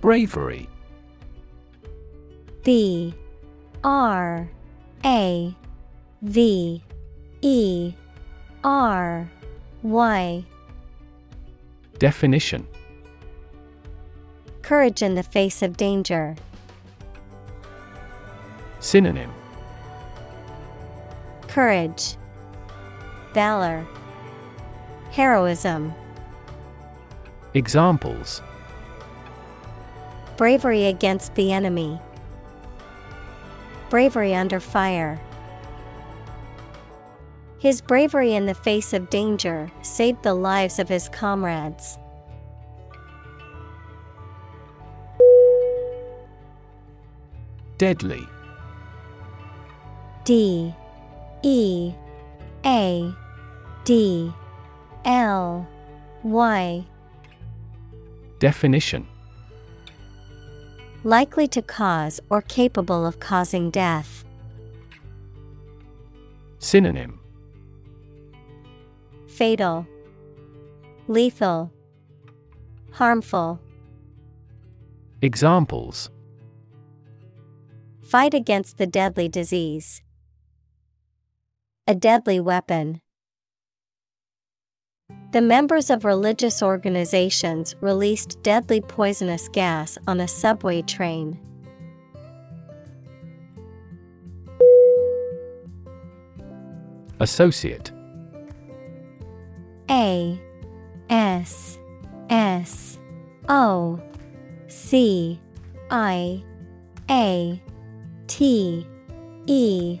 Speaker 2: Bravery
Speaker 1: B R A V E R Y
Speaker 2: Definition
Speaker 1: Courage in the face of danger.
Speaker 2: Synonym
Speaker 1: Courage, Valor, Heroism.
Speaker 2: Examples
Speaker 1: Bravery against the enemy. Bravery under fire. His bravery in the face of danger saved the lives of his comrades.
Speaker 2: Deadly
Speaker 1: D E A D L Y
Speaker 2: Definition
Speaker 1: Likely to cause or capable of causing death.
Speaker 2: Synonym
Speaker 1: Fatal, Lethal, Harmful.
Speaker 2: Examples
Speaker 1: Fight against the deadly disease. A deadly weapon. The members of religious organizations released deadly poisonous gas on a subway train.
Speaker 2: Associate
Speaker 1: A S S O C I A T E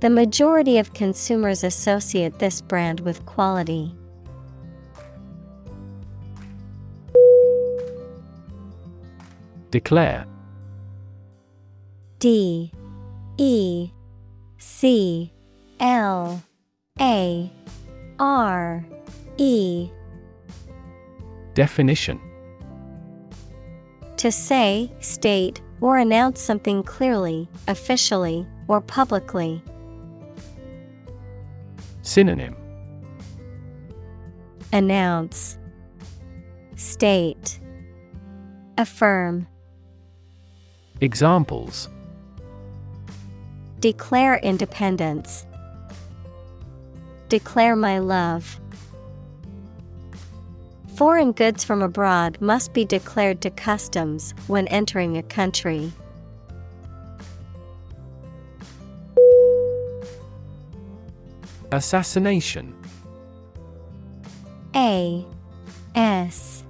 Speaker 1: The majority of consumers associate this brand with quality.
Speaker 2: Declare.
Speaker 1: D. E. C. L. A. R. E.
Speaker 2: Definition.
Speaker 1: To say, state, or announce something clearly, officially, or publicly.
Speaker 2: Synonym
Speaker 1: Announce State Affirm
Speaker 2: Examples
Speaker 1: Declare independence. Declare my love. Foreign goods from abroad must be declared to customs when entering a country.
Speaker 2: Assassination.
Speaker 1: A S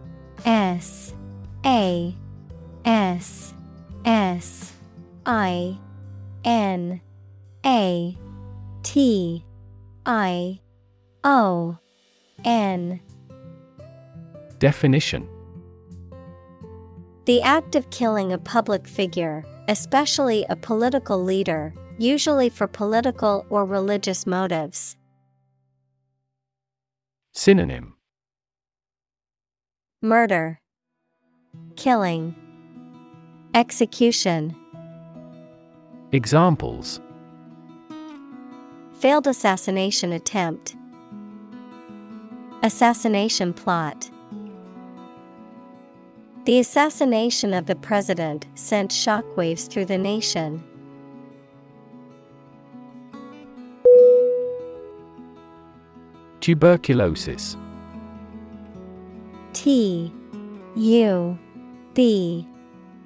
Speaker 1: S A S S I N A T I O N.
Speaker 2: Definition.
Speaker 1: The act of killing a public figure, especially a political leader, usually for political or religious motives.
Speaker 2: Synonym
Speaker 1: Murder, Killing, Execution.
Speaker 2: Examples
Speaker 1: Failed assassination attempt. Assassination plot. The assassination of the president sent shockwaves through the nation.
Speaker 2: Tuberculosis.
Speaker 1: T U B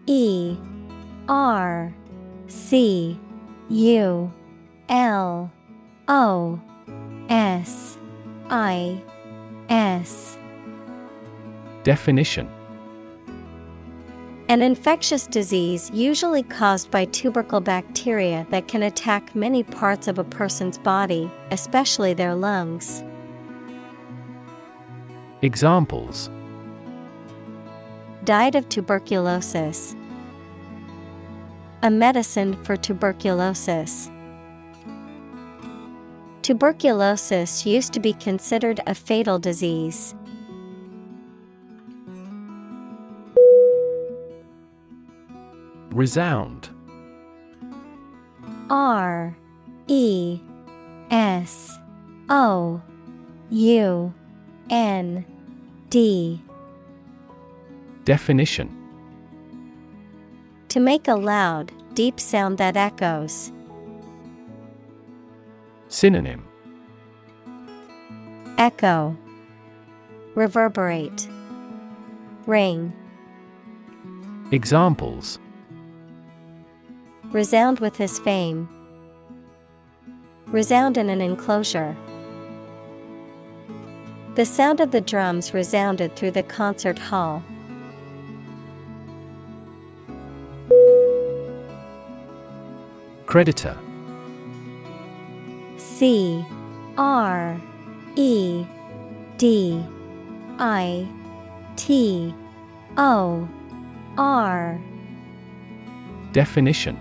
Speaker 1: E R C U L O S I S.
Speaker 2: Definition.
Speaker 1: An infectious disease usually caused by tubercle bacteria that can attack many parts of a person's body, especially their lungs.
Speaker 2: Examples
Speaker 1: Died of tuberculosis. A medicine for tuberculosis. Tuberculosis used to be considered a fatal disease.
Speaker 2: Resound
Speaker 1: R E S O U N D.
Speaker 2: Definition.
Speaker 1: To make a loud, deep sound that echoes.
Speaker 2: Synonym.
Speaker 1: Echo. Reverberate. Ring.
Speaker 2: Examples.
Speaker 1: Resound with his fame. Resound in an enclosure. The sound of the drums resounded through the concert hall.
Speaker 2: Creditor
Speaker 1: C R E D I T O R
Speaker 2: Definition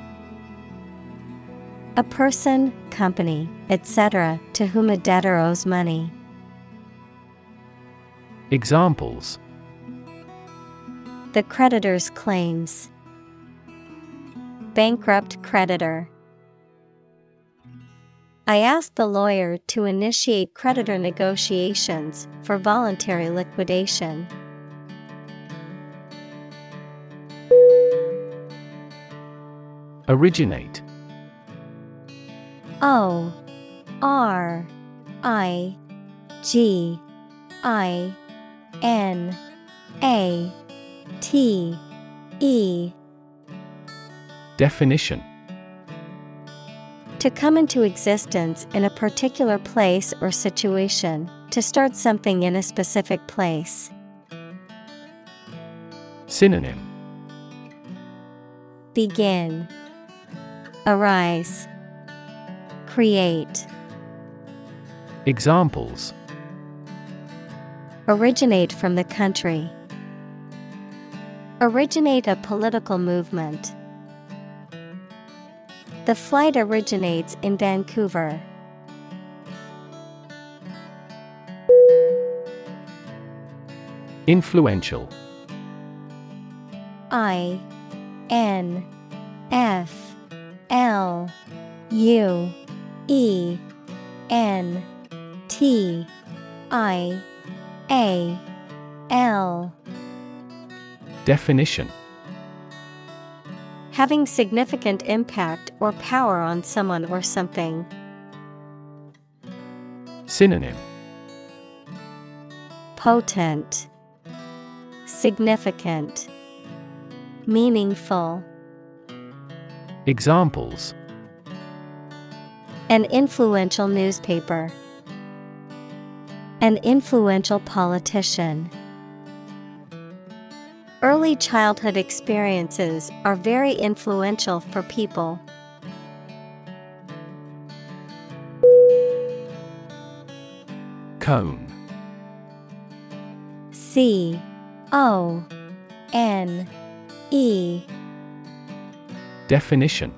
Speaker 1: A person, company, etc., to whom a debtor owes money.
Speaker 2: Examples
Speaker 1: The creditor's claims. Bankrupt creditor. I asked the lawyer to initiate creditor negotiations for voluntary liquidation.
Speaker 2: Originate.
Speaker 1: O R I G I N A T E.
Speaker 2: Definition.
Speaker 1: To come into existence in a particular place or situation, to start something in a specific place.
Speaker 2: Synonym.
Speaker 1: Begin, Arise, Create.
Speaker 2: Examples
Speaker 1: Originate from the country. Originate a political movement. The flight originates in Vancouver.
Speaker 2: Influential.
Speaker 1: I N F L U E N T I A L
Speaker 2: Definition
Speaker 1: Having significant impact or power on someone or something.
Speaker 2: Synonym
Speaker 1: Potent, Significant, Meaningful.
Speaker 2: Examples
Speaker 1: An influential newspaper. An influential politician. Early childhood experiences are very influential for people.
Speaker 2: Cone.
Speaker 1: C O N E
Speaker 2: Definition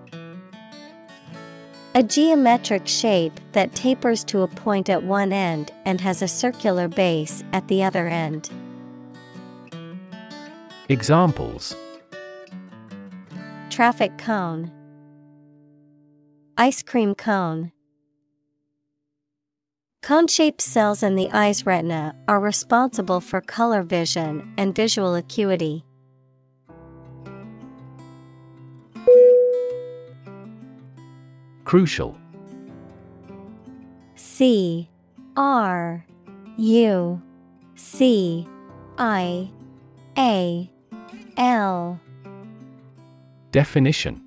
Speaker 1: A geometric shape that tapers to a point at one end and has a circular base at the other end.
Speaker 2: Examples
Speaker 1: Traffic cone, Ice cream cone. Cone shaped cells in the eye's retina are responsible for color vision and visual acuity.
Speaker 2: Crucial.
Speaker 1: C R U C I A L
Speaker 2: Definition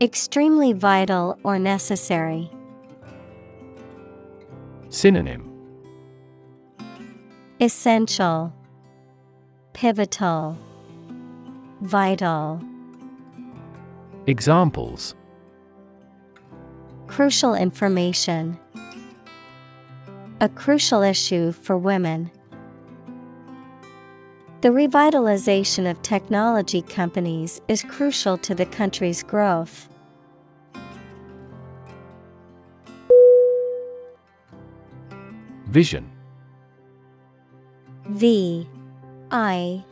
Speaker 1: Extremely vital or necessary.
Speaker 2: Synonym
Speaker 1: Essential, Pivotal, Vital.
Speaker 2: Examples
Speaker 1: Crucial information. A crucial issue for women. The revitalization of technology companies is crucial to the country's growth.
Speaker 2: Vision
Speaker 1: V I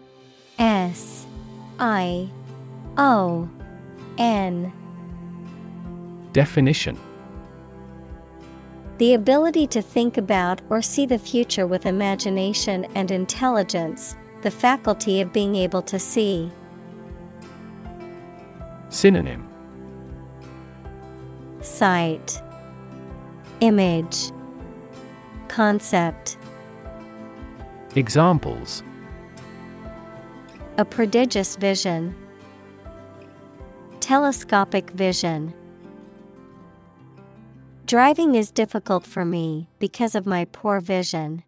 Speaker 1: S I O N
Speaker 2: Definition
Speaker 1: The ability to think about or see the future with imagination and intelligence, the faculty of being able to see.
Speaker 2: Synonym
Speaker 1: Sight, Image, Concept.
Speaker 2: Examples
Speaker 1: A prodigious vision. Telescopic vision. Driving is difficult for me because of my poor vision.